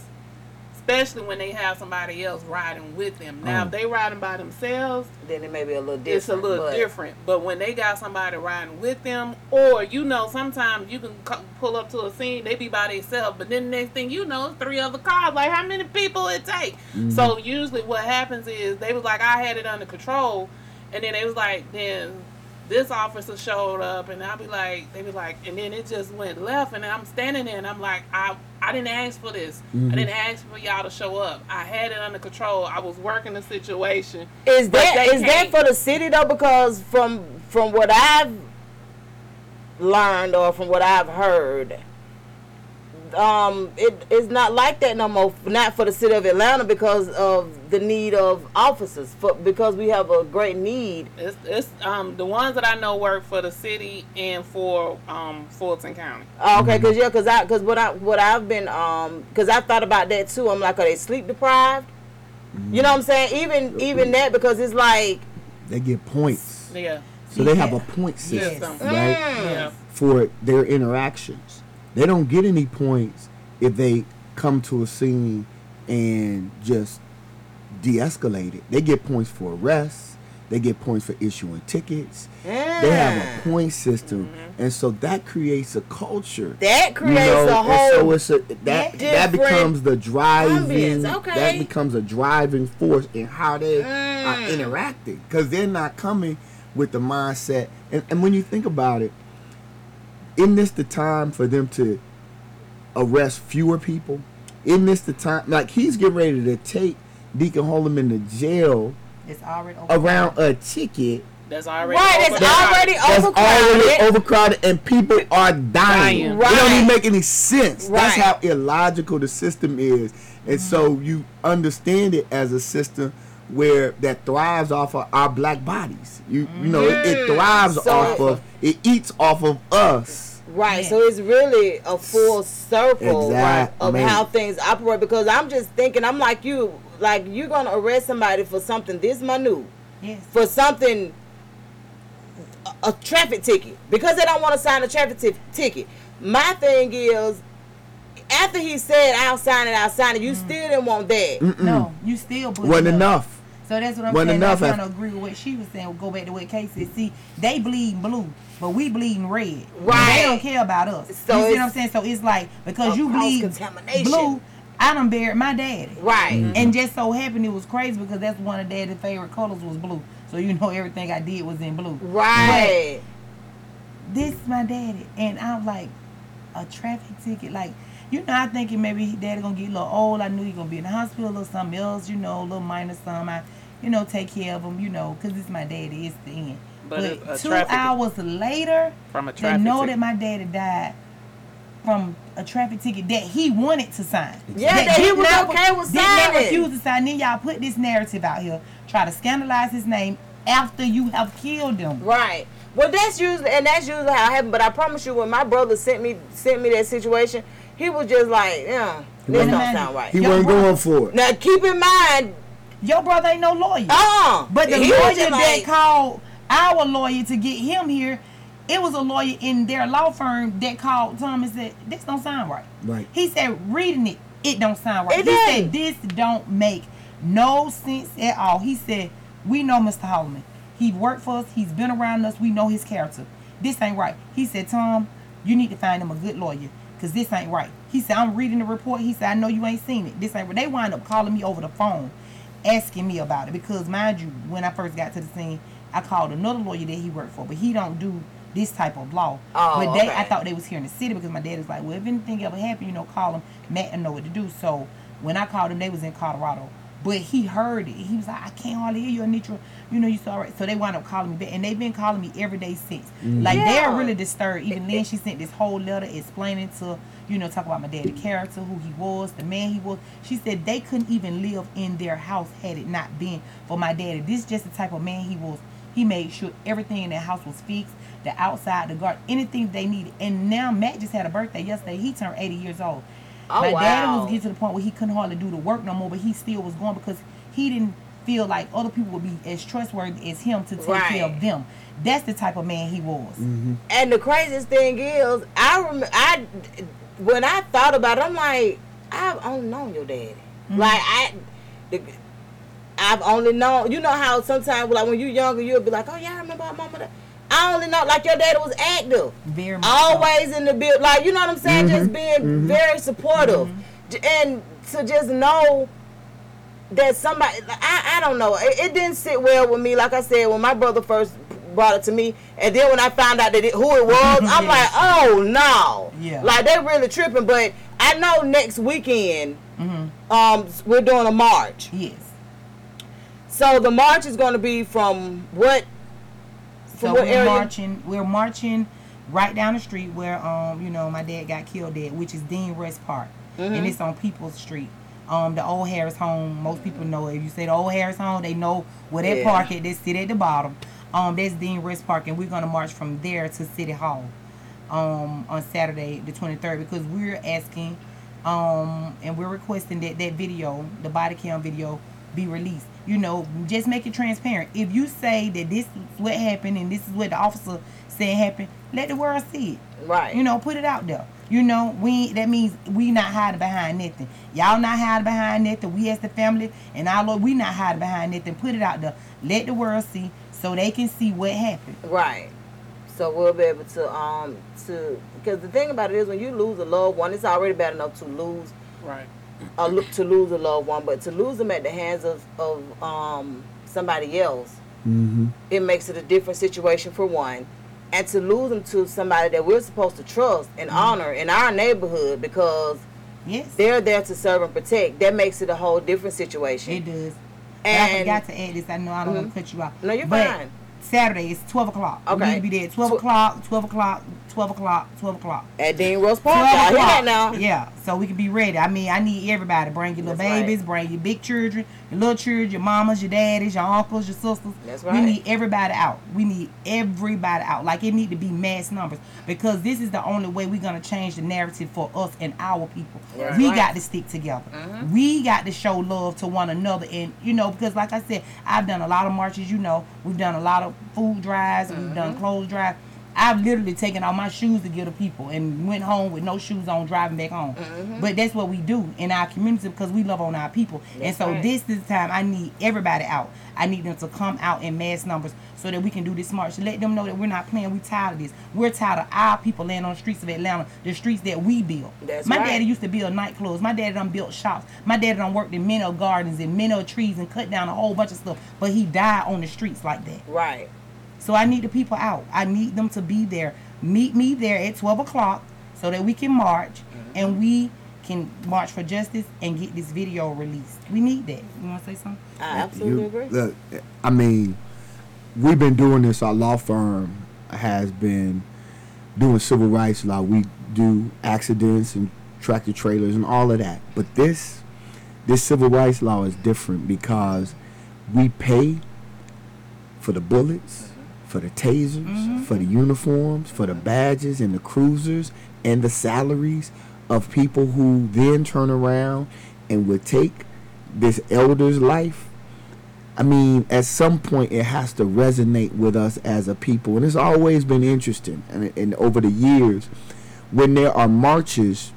especially when they have somebody else riding with them. Now, Mm. if they riding by themselves, then it may be a little different. it's a little but- different. But when they got somebody riding with them, or you know, sometimes you can cu- pull up to a scene, they be by themselves, but then the next thing you know, three other cars. Like, how many people it take? Mhm. So usually, what happens is they was like, I had it under control, and then they was like, then this officer showed up, and I'll be like, they be like, and then it just went left, and I'm standing there, and I'm like, I I didn't ask for this. Mhm. I didn't ask for y'all to show up. I had it under control. I was working the situation. Is that is that for the city though? Because from from what I've learned or from what I've heard, um, it is not like that no more. Not for the city of Atlanta because of the need of officers. For because we have a great need. It's, it's um the ones that I know work for the city and for um Fulton County. Oh, okay, cause yeah, cause I, cause what I, what I've been, um, cause I thought about that too. I'm like, are they sleep deprived? You know what I'm saying? Even, even that because it's like, They get points. Yeah. So they have a Yeah. point Yes. system, Mm. right? Yeah. For their interactions. They don't get any points if they come to a scene and just de-escalate it. They get points for arrests. They get points for issuing tickets. They have a point system, and so that creates a culture. That creates a and whole So it's a, that that becomes the driving. okay. That becomes a driving force in how they are Mm. interacting because they're not coming with the mindset. And, and when you think about it, isn't this the time for them to arrest fewer people? Isn't this the time? Like he's getting ready to take Deacon Holm into jail It's already around a ticket That's already Right, it's overcrowded. already that's overcrowded. already overcrowded and people are dying. Dying. It don't even make any sense. That's how illogical the system is. And so mm-hmm. you understand it as a system where that thrives off of our black bodies. You you know, it, it thrives Mm. So- off of it eats off of us. Right, so it's really a full circle right, of man. how things operate. Because I'm just thinking, I'm like you, like you're gonna arrest somebody for something this minute, Yes. for something, a, a traffic ticket, because they don't want to sign a traffic ti- ticket. My thing is, after he said, "I'll sign it, I'll sign it," you still didn't want that. Mm-mm. No, you still Wasn't it up. enough. So that's what I'm Wasn't saying. enough I'm trying to agree with what she was saying. We'll Go back to what Kay said. See, they bleed blue, but we bleeding red. Right. They don't care about us. So you see what it's I'm saying? So it's like because you bleed cross-contamination. blue, I done buried my daddy. Right. Mm-hmm. And just so happened it was crazy because that's one of daddy's favorite colors was blue. So you know everything I did was in blue. Right. But this is my daddy, and I'm like a traffic ticket, like. You know, I thinking maybe daddy gonna get a little old. I knew he gonna be in the hospital or something else. You know, a little minor something. I, you know, take care of him. You know, cause it's my daddy. It's the end. But But, a- a two traffic- hours later, From a they know ticket. that my daddy died from a traffic ticket that he wanted to sign. Yeah, that he was not- okay with did not signing. refuse to sign. Then y'all put this narrative out here, try to scandalize his name after you have killed him. Right. Well, that's usually and that's usually how it happened. But I promise you, when my brother sent me sent me that situation, he was just like, yeah, He this wasn't- don't sound right. He wasn't going for it. Now keep in mind, Your brother ain't no lawyer. uh, But the lawyer that like- called our lawyer to get him here, it was a lawyer in their law firm that called Tom and said, This don't sound right. Right. He said, reading it, it don't sound right. It he said, This don't make no sense at all. He said, We know Mr. Hollman. He worked for us, he's been around us, we know his character. This ain't right. He said, Tom, you need to find him a good lawyer. Cause this ain't right. He said, I'm reading the report. He said, I know you ain't seen it. This ain't right. They wind up calling me over the phone, asking me about it. Because mind you, when I first got to the scene, I called another lawyer that he worked for, but he don't do this type of law. Oh, but they okay. I thought they was here in the city because my dad was like, Well, if anything ever happened, you know, call him. Matt and know what to do. So When I called him, they was in Colorado. But he heard it. He was like, I can't hardly hear you, Anitra. You know, you saw it. So they wound up calling me back. And they've been calling me every day since. Mm-hmm. Like, Yeah. they're really disturbed. Even then, she sent this whole letter explaining to, you know, talk about my daddy character, who he was, the man he was. She said they couldn't even live in their house had it not been for my daddy. This is just the type of man he was. He made sure everything in the house was fixed, the outside, the garden, anything they needed. And now Matt just had a birthday yesterday. He turned 80 years old. Oh, my daddy wow. was getting to the point where he couldn't hardly do the work no more, but he still was going because he didn't feel like other people would be as trustworthy as him to take care of them. That's the type of man he was. Mm-hmm. And the craziest thing is, I rem- I when I thought about it, I'm like, I've only known your daddy. Mm-hmm. Like I, the, I've only known. You know how sometimes, like when you're younger, you'll be like, oh yeah, I remember our mama. That. I only know like your daddy was active, very much so. always in the build. Like you know what I'm saying, just being Mhm. very supportive, J- and to just know that somebody I, I don't know it, it didn't sit well with me like i said when my brother first brought it to me and then when i found out that it, who it was i'm like oh no Yeah. like they really tripping but i know next weekend Mm-hmm. um we're doing a march yes so the march is going to be from what from So what we're area marching. We're marching right down the street where um you know my dad got killed at, which is Dean Rusk Park, Mhm. and it's on People's Street. Um, the old Harris home. Most people know it. If you say the old Harris home, they know where that Yeah. park at. They sit at the bottom. Um, that's Dean Rusk Park, and we're gonna march from there to City Hall, um, on Saturday the 23rd because we're asking, um, and we're requesting that that video, the body cam video, be released. You know, just make it transparent. If you say that this is what happened and this is what the officer said happened, let the world see it. Right. You know, put it out there. You know, we that means we not hiding behind nothing. Y'all not hiding behind nothing. We as the family and our Lord, we not hiding behind nothing. Put it out there. Let the world see so they can see what happened. Right. So we'll be able to um to because the thing about it is when you lose a loved one, it's already bad enough to lose Right. uh, look to lose a loved one, but to lose them at the hands of of um somebody else, Mm-hmm. it makes it a different situation for one. And to lose them to somebody that we're supposed to trust and honor in our neighborhood because yes. they're there to serve and protect, that makes it a whole different situation. It does. But I And forgot to add this. I know I don't want Mhm. to cut you off. No, you're but fine. Saturday is twelve o'clock. We Okay. need to be there at twelve Tw- o'clock, twelve o'clock, twelve o'clock, twelve o'clock. at Dean Rusk Park, 12 y'all hear o'clock. that now? Yeah, so we can be ready. I mean, I need everybody. Bring your little That's right. babies, bring your big children, your little children, your mamas, your daddies, your uncles, your sisters. That's right. We need everybody out. We need everybody out. Like it need to be mass numbers because this is the only way we're gonna change the narrative for us and our people. That's we right. got to stick together. Mhm. We got to show love to one another, and you know, because like I said, I've done a lot of marches. You know, we've done a lot of food drives. We've done Mm-hmm. clothes drives. I've literally taken off my shoes to give to people and went home with no shoes on driving back home. Mhm. But that's what we do in our community because we love on our people. and so right. this is the time I need everybody out. I need them to come out in mass numbers so that we can do this march. To let them know that we're not playing. We're tired of this. We're tired of our people laying on the streets of Atlanta, the streets that we built. That's My right. daddy used to build nightclubs. My daddy done built shops. My daddy done worked in many gardens and many trees and cut down a whole bunch of stuff. But he died on the streets like that. Right. So I need the people out. I need them to be there. Meet me there at 12 o'clock so that we can march Mm-hmm. and we can march for justice and get this video released. We need that. You want to say something? I absolutely You- agree. Look, I mean, we've been doing this. Our law firm has been doing civil rights law. We do accidents and tractor trailers and all of that. But this, this civil rights law is different because we pay for the bullets, for the tasers, for the uniforms, for the badges and the cruisers and the salaries of people who then turn around and would take this elder's life. I mean, at some point, it has to resonate with us as a people, and it's always been interesting. And, and over the years, when there are marches,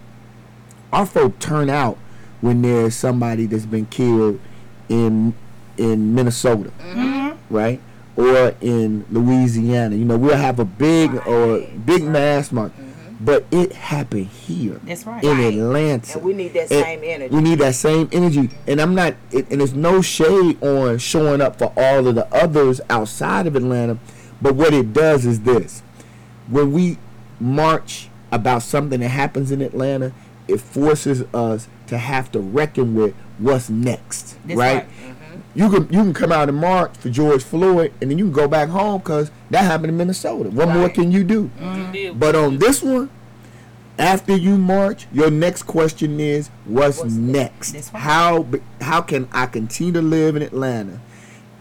our folk turn out when there's somebody that's been killed in in Minnesota, mm-hmm. right, or in Louisiana. You know, we'll have a big or big mass march, mm-hmm. but it happened here That's right. in Right. Atlanta. And we need that And same energy. We need that same energy. And I'm not, it, and there's no shade on showing up for all of the others outside of Atlanta. But what it does is this when we march about something that happens in Atlanta, it forces us to have to reckon with what's next, That's right? right. You can you can come out in March for George Floyd, and then you can go back home because that happened in Minnesota. What more can you do? did But on this one, after you march, your next question is, what's, next? That's right. How how can I continue to live in Atlanta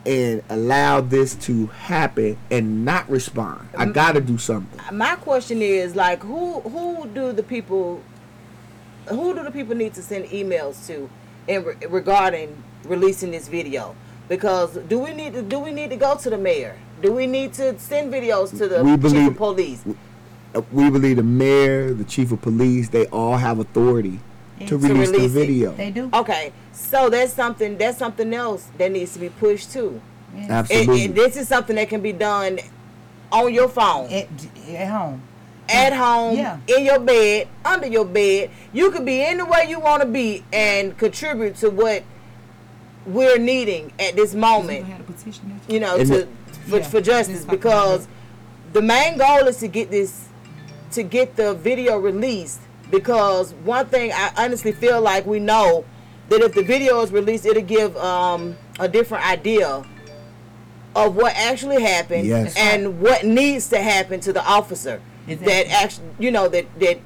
and allow this to happen and not respond? I got to do something. Uh, my question is like, who who do the people, who do the people need to send emails to, in re- regarding releasing this video? Because do we need to do we need to go to the mayor? Do we need to send videos to the We chief believe- of police? Uh, We believe the mayor, the chief of police, they all have authority to To release, the release it. video. They do. Okay, so that's something that's something else that needs to be pushed too. And, Absolutely. and this is something that can be done on your phone. At, at home. At home, Yeah. in your bed, under your bed. You could be anywhere you want to be and contribute to what we're needing at this moment. had a petition. You know, to the- for, Yeah. for justice because the main goal is to get this to get the video released because one thing I honestly feel like we know that if the video is released it'll give um, a different idea of what actually happened Yes. and what needs to happen to the officer Exactly. that actually you know that that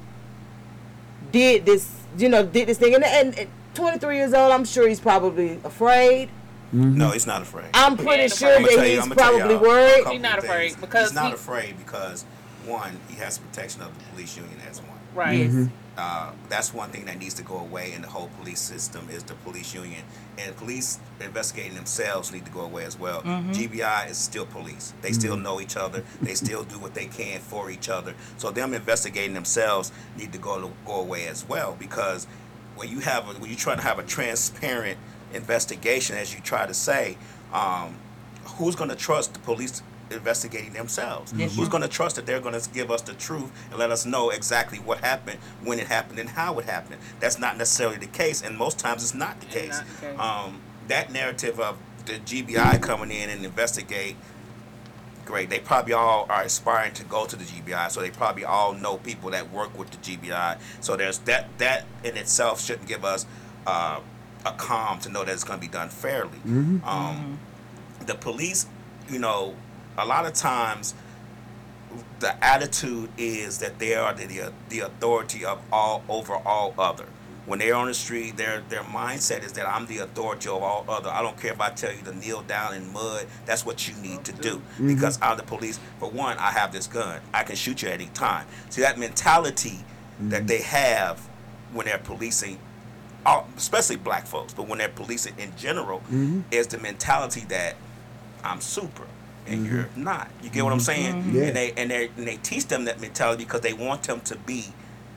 did this you know did this thing and, and, and 23 years old I'm sure he's probably afraid mm-hmm. No, he's not afraid. I'm pretty ain't sure I'ma that you- he's probably worried He's not afraid things. because he's not he- afraid because one, he has protection of the police union as one. Right. Yes. Uh, that's one thing that needs to go away in the whole police system is the police union and police investigating themselves need to go away as well. Mm-hmm. GBI is still police. They still know each other. They still do what they can for each other. So them investigating themselves need to go go away as well because when you have a, when you try to have a transparent investigation, as you try to say, um, who's going to trust the police investigating themselves? Yes, Who's going to trust that they're going to give us the truth and let us know exactly what happened, when it happened, and how it happened? That's not necessarily the case, and most times it's not the case. not the case. Um, that narrative of the GBI coming in and investigate great. They probably all are aspiring to go to the GBI, so they probably all know people that work with the GBI. So there's that. That in itself shouldn't give us uh, a calm to know that it's going to be done fairly. Um, the police, you know, a lot of times the attitude is that they are the the authority of all over all other. When they're on the street, their their mindset is that I'm the authority of all other. I don't care if I tell you to kneel down in mud. That's what you need to do mm-hmm. because I'm the police. For one, I have this gun. I can shoot you at any time. See that mentality that mm-hmm. they have when they're policing, uh, especially black folks, but when they're policing in general, mm-hmm. is the mentality that I'm super and you're not. You get what I'm saying? Yeah. And they and they and they teach them that mentality because they want them to be,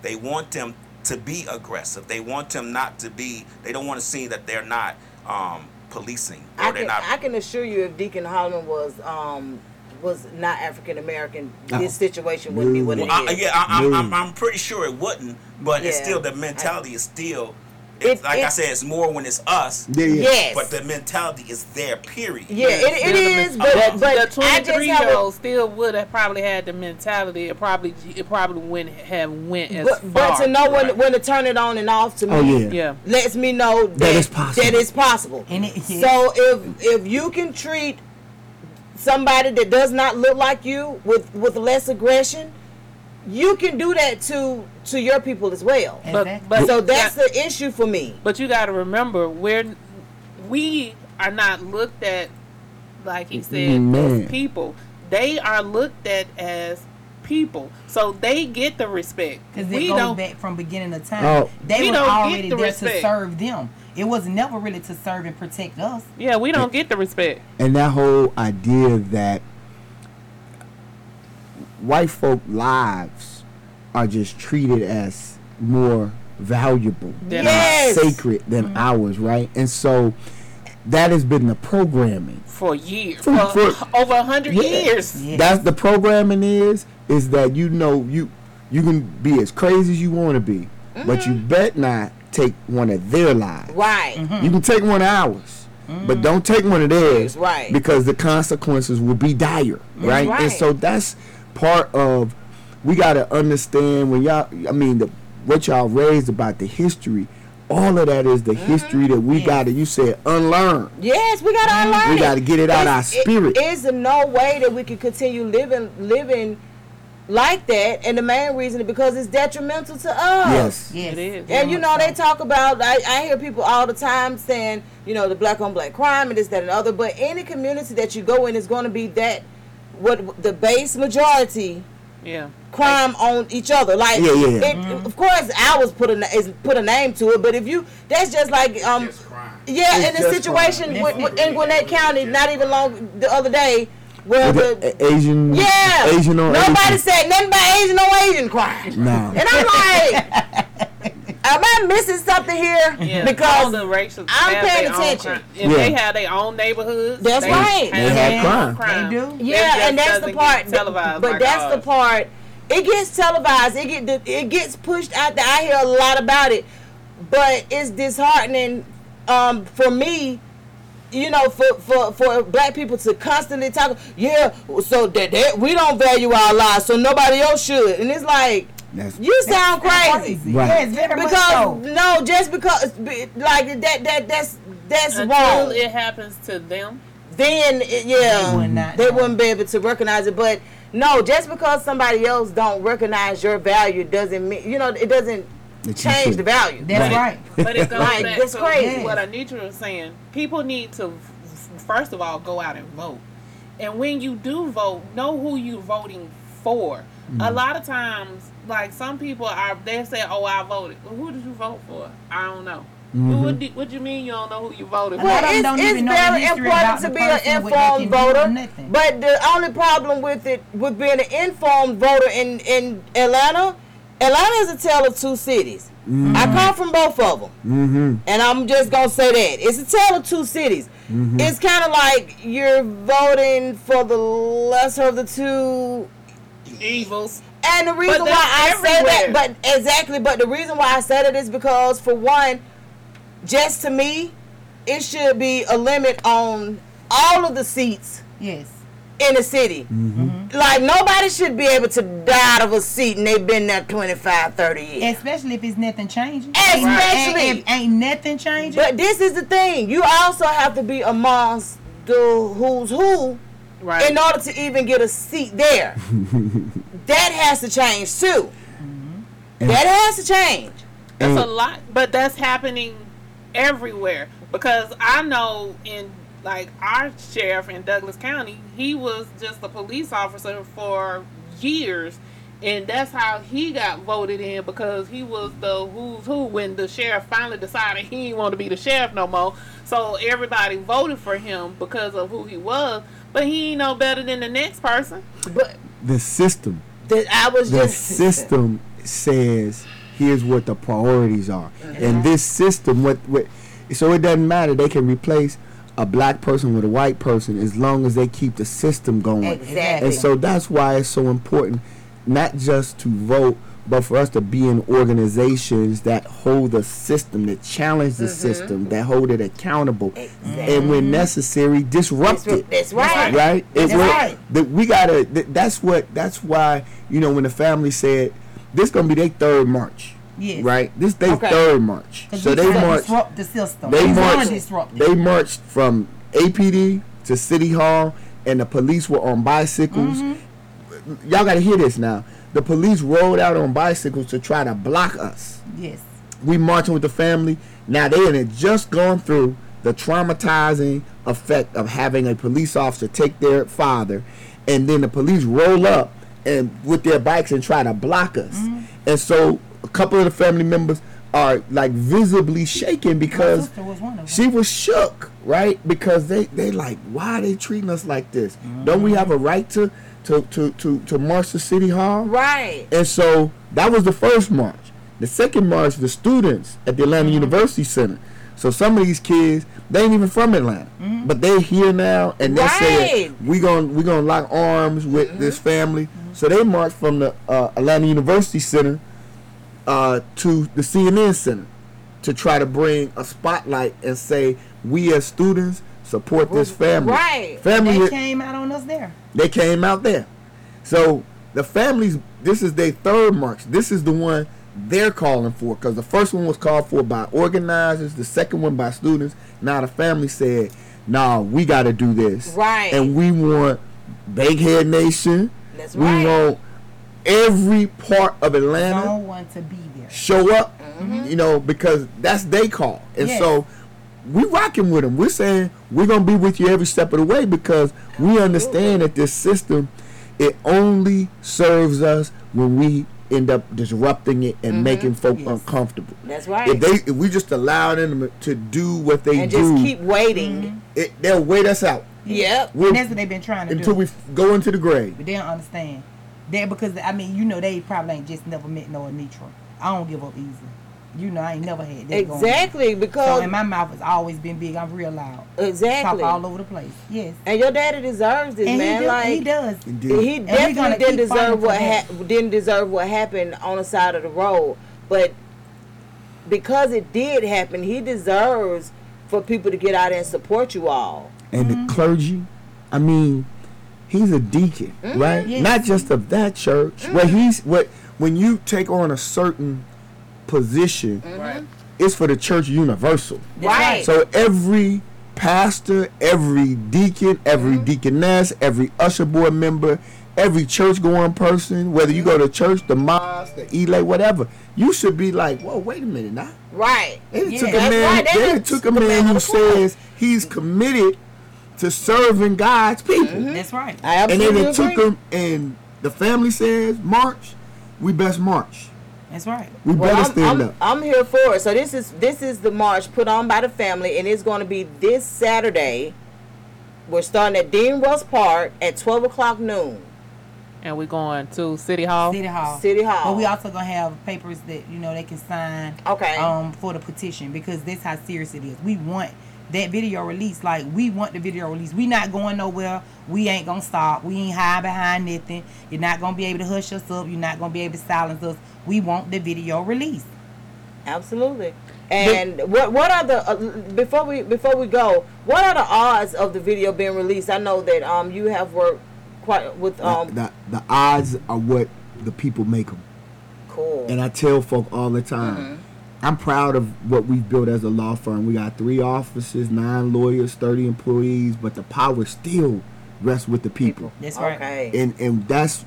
they want them to be aggressive. They want them not to be. They don't want to see that they're not um, policing or I they're can, not. I can assure you if Deacon Hollman was um was not African American, No. this situation wouldn't be what it is. Well, I, yeah, I, I'm, I'm, I'm pretty sure it wouldn't, but it's still the mentality is still. It- It's, like I it- said, it's more when it's us. Yeah, yeah. Yes. But the mentality is there. Period. yeah, it, it is, but But, but the I just 23 year old still would have probably had the mentality. It probably it probably wouldn't have went as but, far. but to know when Right. when to turn it on and off to me Oh yeah. yeah, lets me know that, it's possible. That it's possible. And it- So if if you can treat somebody that does not look like you with with less aggression, you can do that to to your people as well. but Exactly. but So that's that- the issue for me. But you got to remember, we're we are not looked at like he said Man. as people. They are looked at as people, so they get the respect. Because We it goes don't. back from beginning of time. Oh. They We were already the there respect. to serve them. It was never really to serve and protect us. Yeah, we don't get the respect. and that whole idea that white folk lives are just treated as more valuable Then Yes. sacred than mm-hmm. ours right and so that has been the programming for years, For- for, for- over a hundred Yeah. years. Yeah. that's the programming is is that you know you you can be as crazy as you want to be but you mm-hmm. bet not take one of their lives Right. Mm-hmm. You can take one of ours, but mm. don't take one of theirs, Right. Because the consequences will be dire, right? And so that's part of we got to understand when y'all. I mean, the what y'all raised about the history, all of that is the mm-hmm. history that we got to. You said unlearn. Yes, we gotta mm-hmm. unlearn We gotta get it out of our spirit. Is there no way that we can continue living living like that? And the main reason is because it's detrimental to us. Yes. Yes. It is. And you know they talk about. I, I hear people all the time saying, you know, the black on black crime and this, that, and the other. But any community that you go in is going to be that what the base majority Yeah. crime on each other. Like, Yeah, yeah, yeah. It, Mm-hmm. of course, ours put a is put a name to it. But if you, that's just like um, Just yeah, It's in the situation with, with, in Gwinnett County, not even long the other day, where the the Asian, yeah, Asian on nobody Asian. said nothing about Asian on Asian crime. No. And I'm like, am I missing something here? Yeah. all Because the racial I'm paying their own attention. If Yeah. they have their own neighborhoods, That's they right. They have their crime. They do. Yeah, and that's the part. televised but like that's the part. It gets televised. It get it gets pushed out there. I hear a lot about it, but it's disheartening um, for me. You know, for, for, for black people to constantly talk, yeah, so that, that we don't value our lives, so nobody else should. And it's like, That's- you sound crazy. Right. Yes, very Because so. no, just because like that that that's that's Until wrong. it happens to them. then it, yeah, They would not they know. wouldn't be able to recognize it. But no, just because somebody else don't recognize your value doesn't mean you know it doesn't That change the value. That's right. But it goes Like, back that's to crazy. what Anitra was saying. People need to, first of all, go out and vote. And when you do vote, know who you're voting for. A lot of times, like some people are, they say, "Oh, I voted." Well, who did you vote for? I don't know. Well, What, do, what do you mean you don't know who you voted for? lot Well, it's, don't it's even know the very history important to be an person, what they informed can do or voter. But the only problem with it, with being an informed voter in, in Atlanta, Atlanta is a tale of two cities. Mm-hmm. I come from both of them. Mm-hmm. And I'm just gonna say that it's a tale of two cities. Mm-hmm. It's kind of like you're voting for the lesser of the two. Evils. And the reason why I say that, but exactly, but the reason why I said it is because, for one, just to me, it should be a limit on all of the seats Yes. in the city. Mm-hmm. Mm-hmm. Like nobody should be able to die out of a seat and they've been there 25, 30 years. Especially if it's nothing changing. Especially. Ain't, ain't, ain't nothing changing. But this is the thing. You also have to be amongst the who's who Right. in order to even get a seat there. that has to change too. Mm-hmm. And- That has to change. That's a lot, but that's happening everywhere because I know in like our sheriff in Douglas County, he was just a police officer for years, and that's how he got voted in because he was the who's who when the sheriff finally decided he didn't want to be the sheriff no more. So everybody voted for him because of who he was, but he ain't no better than the next person. But The system. That I was The just system says here's what the priorities are, and this system, what, what, so it doesn't matter. They can replace a black person with a white person as long as they keep the system going. Exactly. And so that's why it's so important, not just to vote, but for us to be in organizations that hold the system, that challenge the system, that hold it accountable, and when necessary, disrupt That's, it. that's right. Right? That's right. that we gotta. th- that's what. That's why you know when the family said this gonna be their third march. Yes. Right. This their Okay. third march. 'Cause So they trying marched. disrupt the system. They marched. They marched from APD to City Hall, and the police were on bicycles. Mm-hmm. Y'all gotta hear this now. The police rolled out on bicycles to try to block us Yes. we marching with the family. Now they had just gone through the traumatizing effect of having a police officer take their father, and then the police roll up and with their bikes and try to block us. Mm-hmm. And so a couple of the family members are like visibly shaken because was one of them. she was shook, right? Because they they like, why are they treating us like this? Mm-hmm. Don't we have a right to to to to, to march to City Hall? Right. And so that was the first march. The second march, the students at the Atlanta University Center. So some of these kids, they ain't even from Atlanta, but they're here now, and they said Right. we gon' we gonna lock arms with this family. So they marched from the uh, Atlanta University Center uh, to the CNN Center to try to bring a spotlight and say we as students support this family. Right. Family They came out on us there. they came out there. So the families, this is their third march. This is the one they're calling for. Because the first one was called for by organizers, the second one by students. Now the family said, "Nah, we got to do this, Right. And we want Bankhead Nation. That's we right. want every part of Atlanta No one to be there. show up, Mm-hmm. you know, because that's they call. And Yes. so we rocking with them. We're saying we're gonna be with you every step of the way because we understand that this system it only serves us when we end up disrupting it and making folk uncomfortable. Mm-hmm. That's right. If they if we just allow them to do what they and do, and just keep waiting. it, they'll wait us out. Yep. We'll- And that's what they've been trying to do. until do. we go into the grave. But they don't understand. That because I mean, you know, they probably ain't just never met no Anitra. I don't give up easy. You know, I ain't never had that. going. Exactly, because So and my mouth has always been big. I'm real loud. Exactly. Talk all over the place. Yes. And your daddy deserves this, And he man. do- like he does. He And we definitely didn't deserve what ha- didn't deserve what happened on the side of the road, but because it did happen, he deserves for people to get out and support you all. and Mm-hmm. the clergy. I mean, he's a deacon, Mm-hmm. right? Yes. Not just of that church. Where he's what when you take on a certain position, Right. it's for the church universal. Right. So every pastor, every deacon, every Mm-hmm. deaconess, every usher board member, every church going person, whether you go to church, the mosque, the elay, whatever, you should be like, whoa, wait a minute now. Right. They Yeah. took a man. right. They They done done took a man man who says he's committed to serving God's people, That's right. I and then absolutely they took him. And the family says, "March, we best march. That's right. We Well, better I'm, stand I'm, up." I'm here for it. So this is this is the march put on by the family, and it's going to be this Saturday. We're starting at Dean Rusk Park at twelve o'clock noon. And we're going to City Hall. City Hall. City Hall. But we also gonna have papers that you know they can sign. Okay. Um, for the petition because that's how serious it is. We want that video release. Like we want the video release. We not going nowhere. We ain't gonna stop. We ain't hide behind nothing. You're not gonna be able to hush us up. You're not gonna be able to silence us. We want the video release. Absolutely. And what what are the uh, before we before we go? What are the odds of the video being released? I know that um you have worked quite with um the, the odds are what the people make them. cool. And I tell folk all the time, Mm-hmm. I'm proud of what we've built as a law firm. We got three offices, nine lawyers, 30 employees, but the power still rests with the people. That's right. okay. And and that's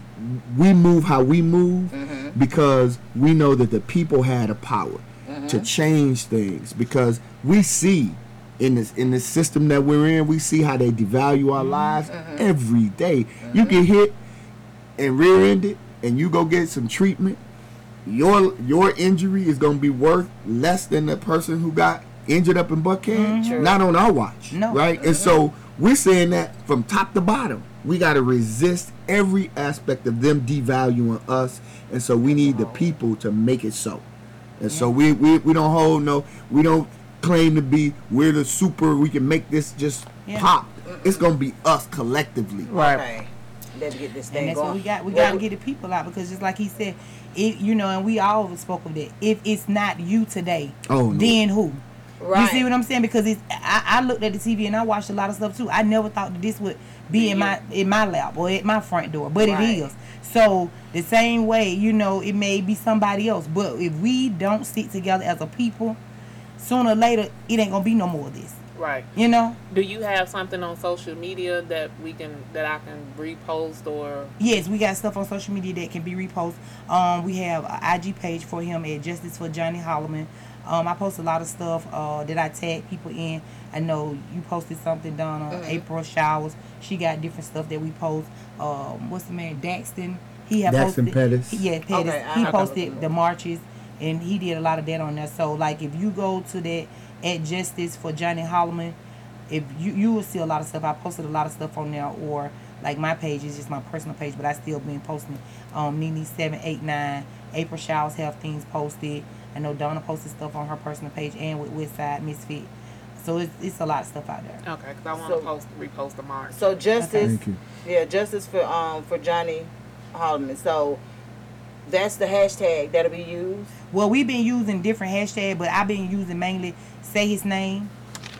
we move how we move Mm-hmm. because we know that the people had a power Mm-hmm. to change things because we see in this in this system that we're in, we see how they devalue our lives Mm-hmm. every day. You get hit and rear-ended and you go get some treatment your your injury is gonna be worth less than the person who got injured up in Buckhead. Mm-hmm. Not on our watch, No. right? And so we're saying that from top to bottom, we got to resist every aspect of them devaluing us, and so we need the people to make it so. And so we, we we don't hold no, we don't claim to be we're the super. We can make this just Yeah. pop. It's gonna be us collectively. Right. Okay. Let's get this And thing that's going. what we got. We Well, gotta get the people out because just like he said, it you know, and we all spoke of that. If it's not you today, Oh, no. then who? Right. You see what I'm saying? Because it's I, I looked at the TV and I watched a lot of stuff too. I never thought that this would be in my in my lap or at my front door, but Right. it is. So the same way, you know, it may be somebody else, but if we don't stick together as a people, sooner or later it ain't gonna be no more of this. Right. You know? Do you have something on social media that we can that I can repost or Yes, we got stuff on social media that can be reposted. Um, we have an IG page for him at Justice for Johnny Hollman. Um, I post a lot of stuff uh, that I tag people in. I know you posted something, Donna. Mm-hmm. April Showers. She got different stuff that we post. Um, what's the man? Daxton. He had Daxton posted. Pettis. Yeah, Pettis. Okay, he have to look posted the marches, and he did a lot of that on there. So, like, if you go to that at Justice for Johnny Hollman, if you you will see a lot of stuff. I posted a lot of stuff on there, or like my page is just my personal page, but I still been posting. Um, Nene seven eight nine. April Showers have things posted. I know Donna posted stuff on her personal page and with Westside Misfit. So it's it's a lot of stuff out there. okay? Because I want So- to post repost the march. So justice, Thank you. yeah, justice for um for Johnny Hollman. So that's the hashtag that'll be used. Well, we've been using different hashtags, but I've been using mainly say his name,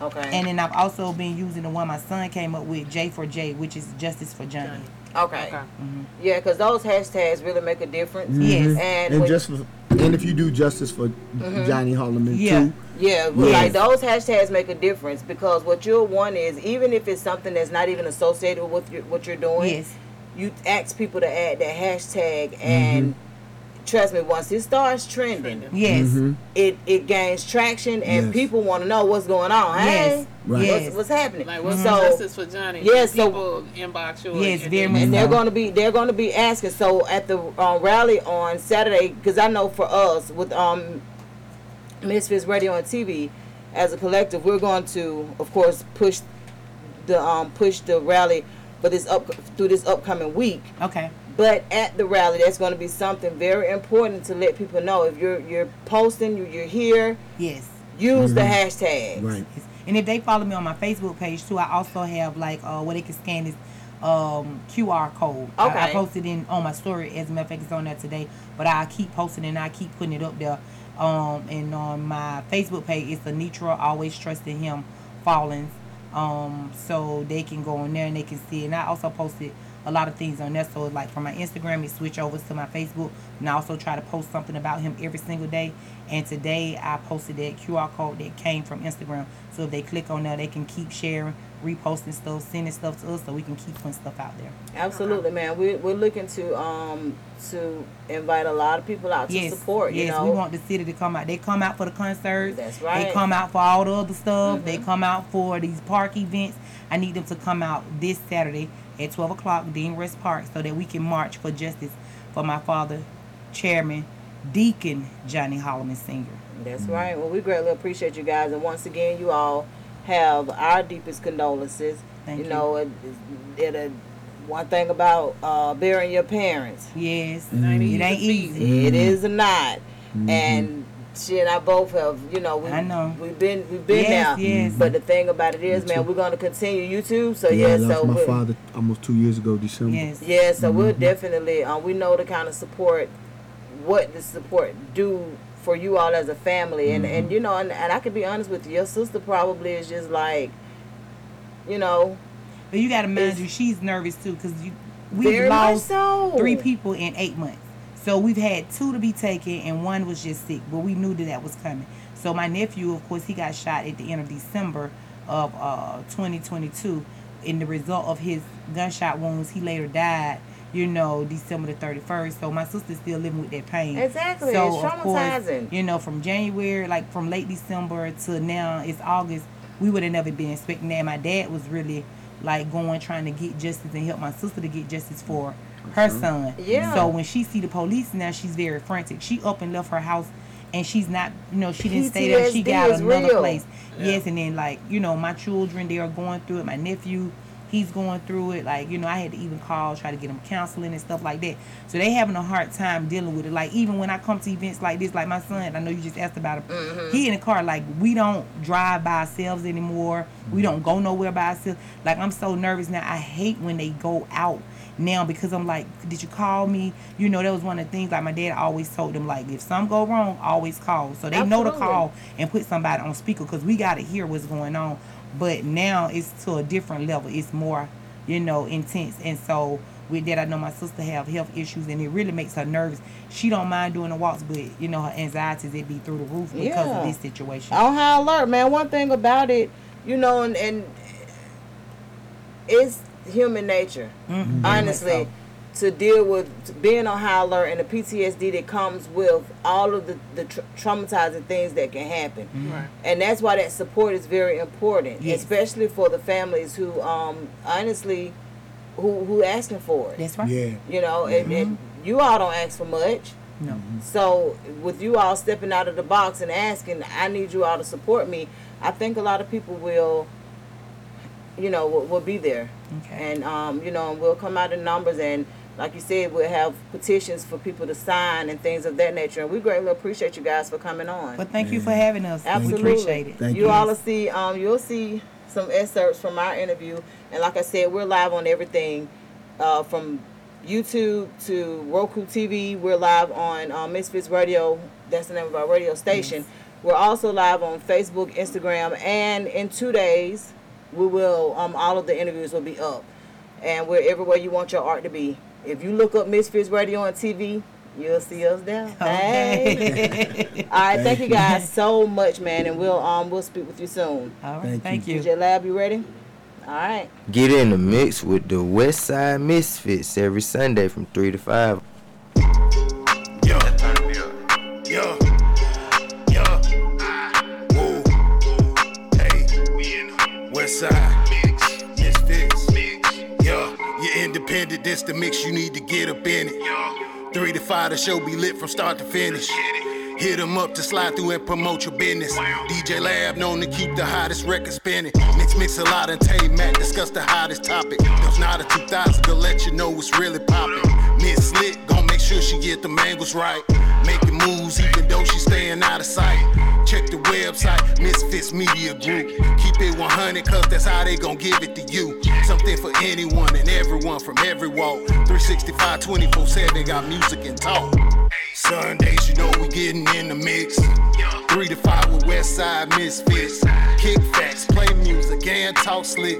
Okay. and then I've also been using the one my son came up with, J for J, which is Justice for Johnny. okay. Okay. Mm-hmm. Yeah, because those hashtags really make a difference. Yes. Mm-hmm. And, And just for, And if you do justice for Mhm. Johnny Hollman Yeah. too. Yeah, well, Yes. like those hashtags make a difference because what you'll want is even if it's something that's not even associated with what you're, what you're doing, Yes. you ask people to add that hashtag and mm-hmm. Trust me, once it starts trending, Yes. Mhm. it it gains traction and Yes. people want to know what's going on. Yes. Hey, Right. Yes. what's, what's happening? Like what's so justice for Johnny? Yeah, so- people inbox you. Yes, and very then- much and they're going to be they're going to be asking. So at the uh, rally on Saturday, because I know for us with um Misfits Radio and TV, as a collective, we're going to, of course, push the um push the rally for this up through this upcoming week. Okay. But at the rally, that's going to be something very important to let people know. If you're you're posting, you- you're here, Yes. use the Mhm. hashtag. Right. And if they follow me on my Facebook page too, I also have like uh, where they can scan this um, QR code. I, I posted in on my story as a matter of fact, it's on there today. But I keep posting and I keep putting it up there. Um, and on my Facebook page, it's the Anitra Always Trusting Him Fallings. Um, so they can go on there and they can see. it. And I also posted a lot of things on there. So like from my Instagram, it switch over to my Facebook, and I also try to post something about him every single day. And today I posted that QR code that came from Instagram. So if they click on that, they can keep sharing, reposting stuff, sending stuff to us, so we can keep putting stuff out there. Absolutely, man. We we're looking to um to invite a lot of people out to yes, support. You yes, know, we want the city to come out. They come out for the concerts. That's right. They come out for all the other stuff. They Mhm. come out for these park events. I need them to come out this Saturday at 12 o'clock, Dean Rusk Park, so that we can march for justice for my father, Chairman Deacon Johnny Hollman Sr. That's right. Well, we greatly appreciate you guys, and once again, you all have our deepest condolences. Thank you you. know, it, it, it, one thing about uh, burying your parents, Yes, It ain't easy it ain't to see. easy. it is not, Mhm. and she and I both have. You know, we, I know. we've been we've been Yes, there. yes. But the thing about it is, Me man, too. we're going to continue. YouTube. So yeah, yeah, I lost so my we- father almost two years ago, December. Yes. Yeah, so we'll Mhm. definitely uh, we know the kind of support what the support do for you all as a family and and you know and, and I can be honest with you your sister probably is just like you know But you got to mind It's- you, she's nervous too, because you we very much lost so three people in eight months. So we've had two to be taken, and one was just sick. But we knew that that was coming. So my nephew, of course, he got shot at the end of December of uh, 2022. In the result of his gunshot wounds, he later died. You know, December the 31st. So my sister's still living with that pain. Exactly, So it's of course, you know, from January, like from late December to now, it's August. We would have never been expecting that. My dad was really like going trying to get justice and help my sister to get justice for her son. Yeah. So when she see the police now, she's very frantic. She up and left her house, and she's not, you know, she didn't stay there. She got another real. place. Yes, and then like you know, my children they are going through it. My nephew. He's going through it, like you know. I had to even call, try to get him counseling and stuff like that. So they having a hard time dealing with it. Like even when I come to events like this, like my son, I know you just asked about him. Mm-hmm. He in the car, like we don't drive by ourselves anymore. We don't go nowhere by ourselves. Like I'm so nervous now. I hate when they go out now because I'm like, did you call me? You know, that was one of the things like my dad always told them like, if something go wrong, always call. So they know to call and put somebody on speaker because we got to hear what's going on. But now it's to a different level. It's more, you know, intense. And so with that, I know my sister have health issues and it really makes her nervous. She don't mind doing the walks, but you know, her anxieties it be through the roof because Yeah. of this situation. on high alert man one thing about it you know and, and it's human nature Mhm. honestly to deal with being on high alert and the PTSD that comes with all of the, the tra- traumatizing things that can happen. Right. And that's why that support is very important, Yes. especially for the families who um honestly who who asking for it. That's right. Yeah. You know, and, and you all don't ask for much. No. So with you all stepping out of the box and asking, I need you all to support me. I think a lot of people will, you know, will, will be there, Okay. and um, you know, we'll come out in numbers and. Like you said, we'll have petitions for people to sign and things of that nature. And we greatly appreciate you guys for coming on. But thank you for having us. Absolutely. We appreciate it. Thank you you. all will see um you'll see some excerpts from our interview and like I said we're live on everything uh, from YouTube to Roku TV we're live on uh, Misfits Radio that's the name of our radio station we're also live on Facebook Instagram and in two days we will um all of the interviews will be up and we're everywhere you want your art to be if you look up Misfits Radio on TV You'll see us there. Okay. Hey. All right, thank you guys so much, man, and we'll um we'll speak with you soon. All right, Thank thank you. DJ Lab, you ready? All right. Get in the mix with the West Side Misfits every Sunday from 3 to 5. Yo, yo, yo, Side, misfits, yo, you're independent, this the mix you need to get up in it. Three to five, the show be lit from start to finish. Hit 'em up to slide through and promote your business. DJ Lab known to keep the hottest record spinning. Mix mix a lot and Tay Mac discuss the hottest topic. There's not a 2000 to let you know what's really popping. Miss Lit gon' sure she get the angles right. Making moves even though she staying out of sight. Check the website, Misfits Media Group. Keep it 100 cause that's how they gon' give it to you. Something for anyone and everyone from every walk. 365 24 7 got music and talk. Sundays, you know we getting in the mix. Three to five with West Side Misfits. Kick facts, play music, and talk slick.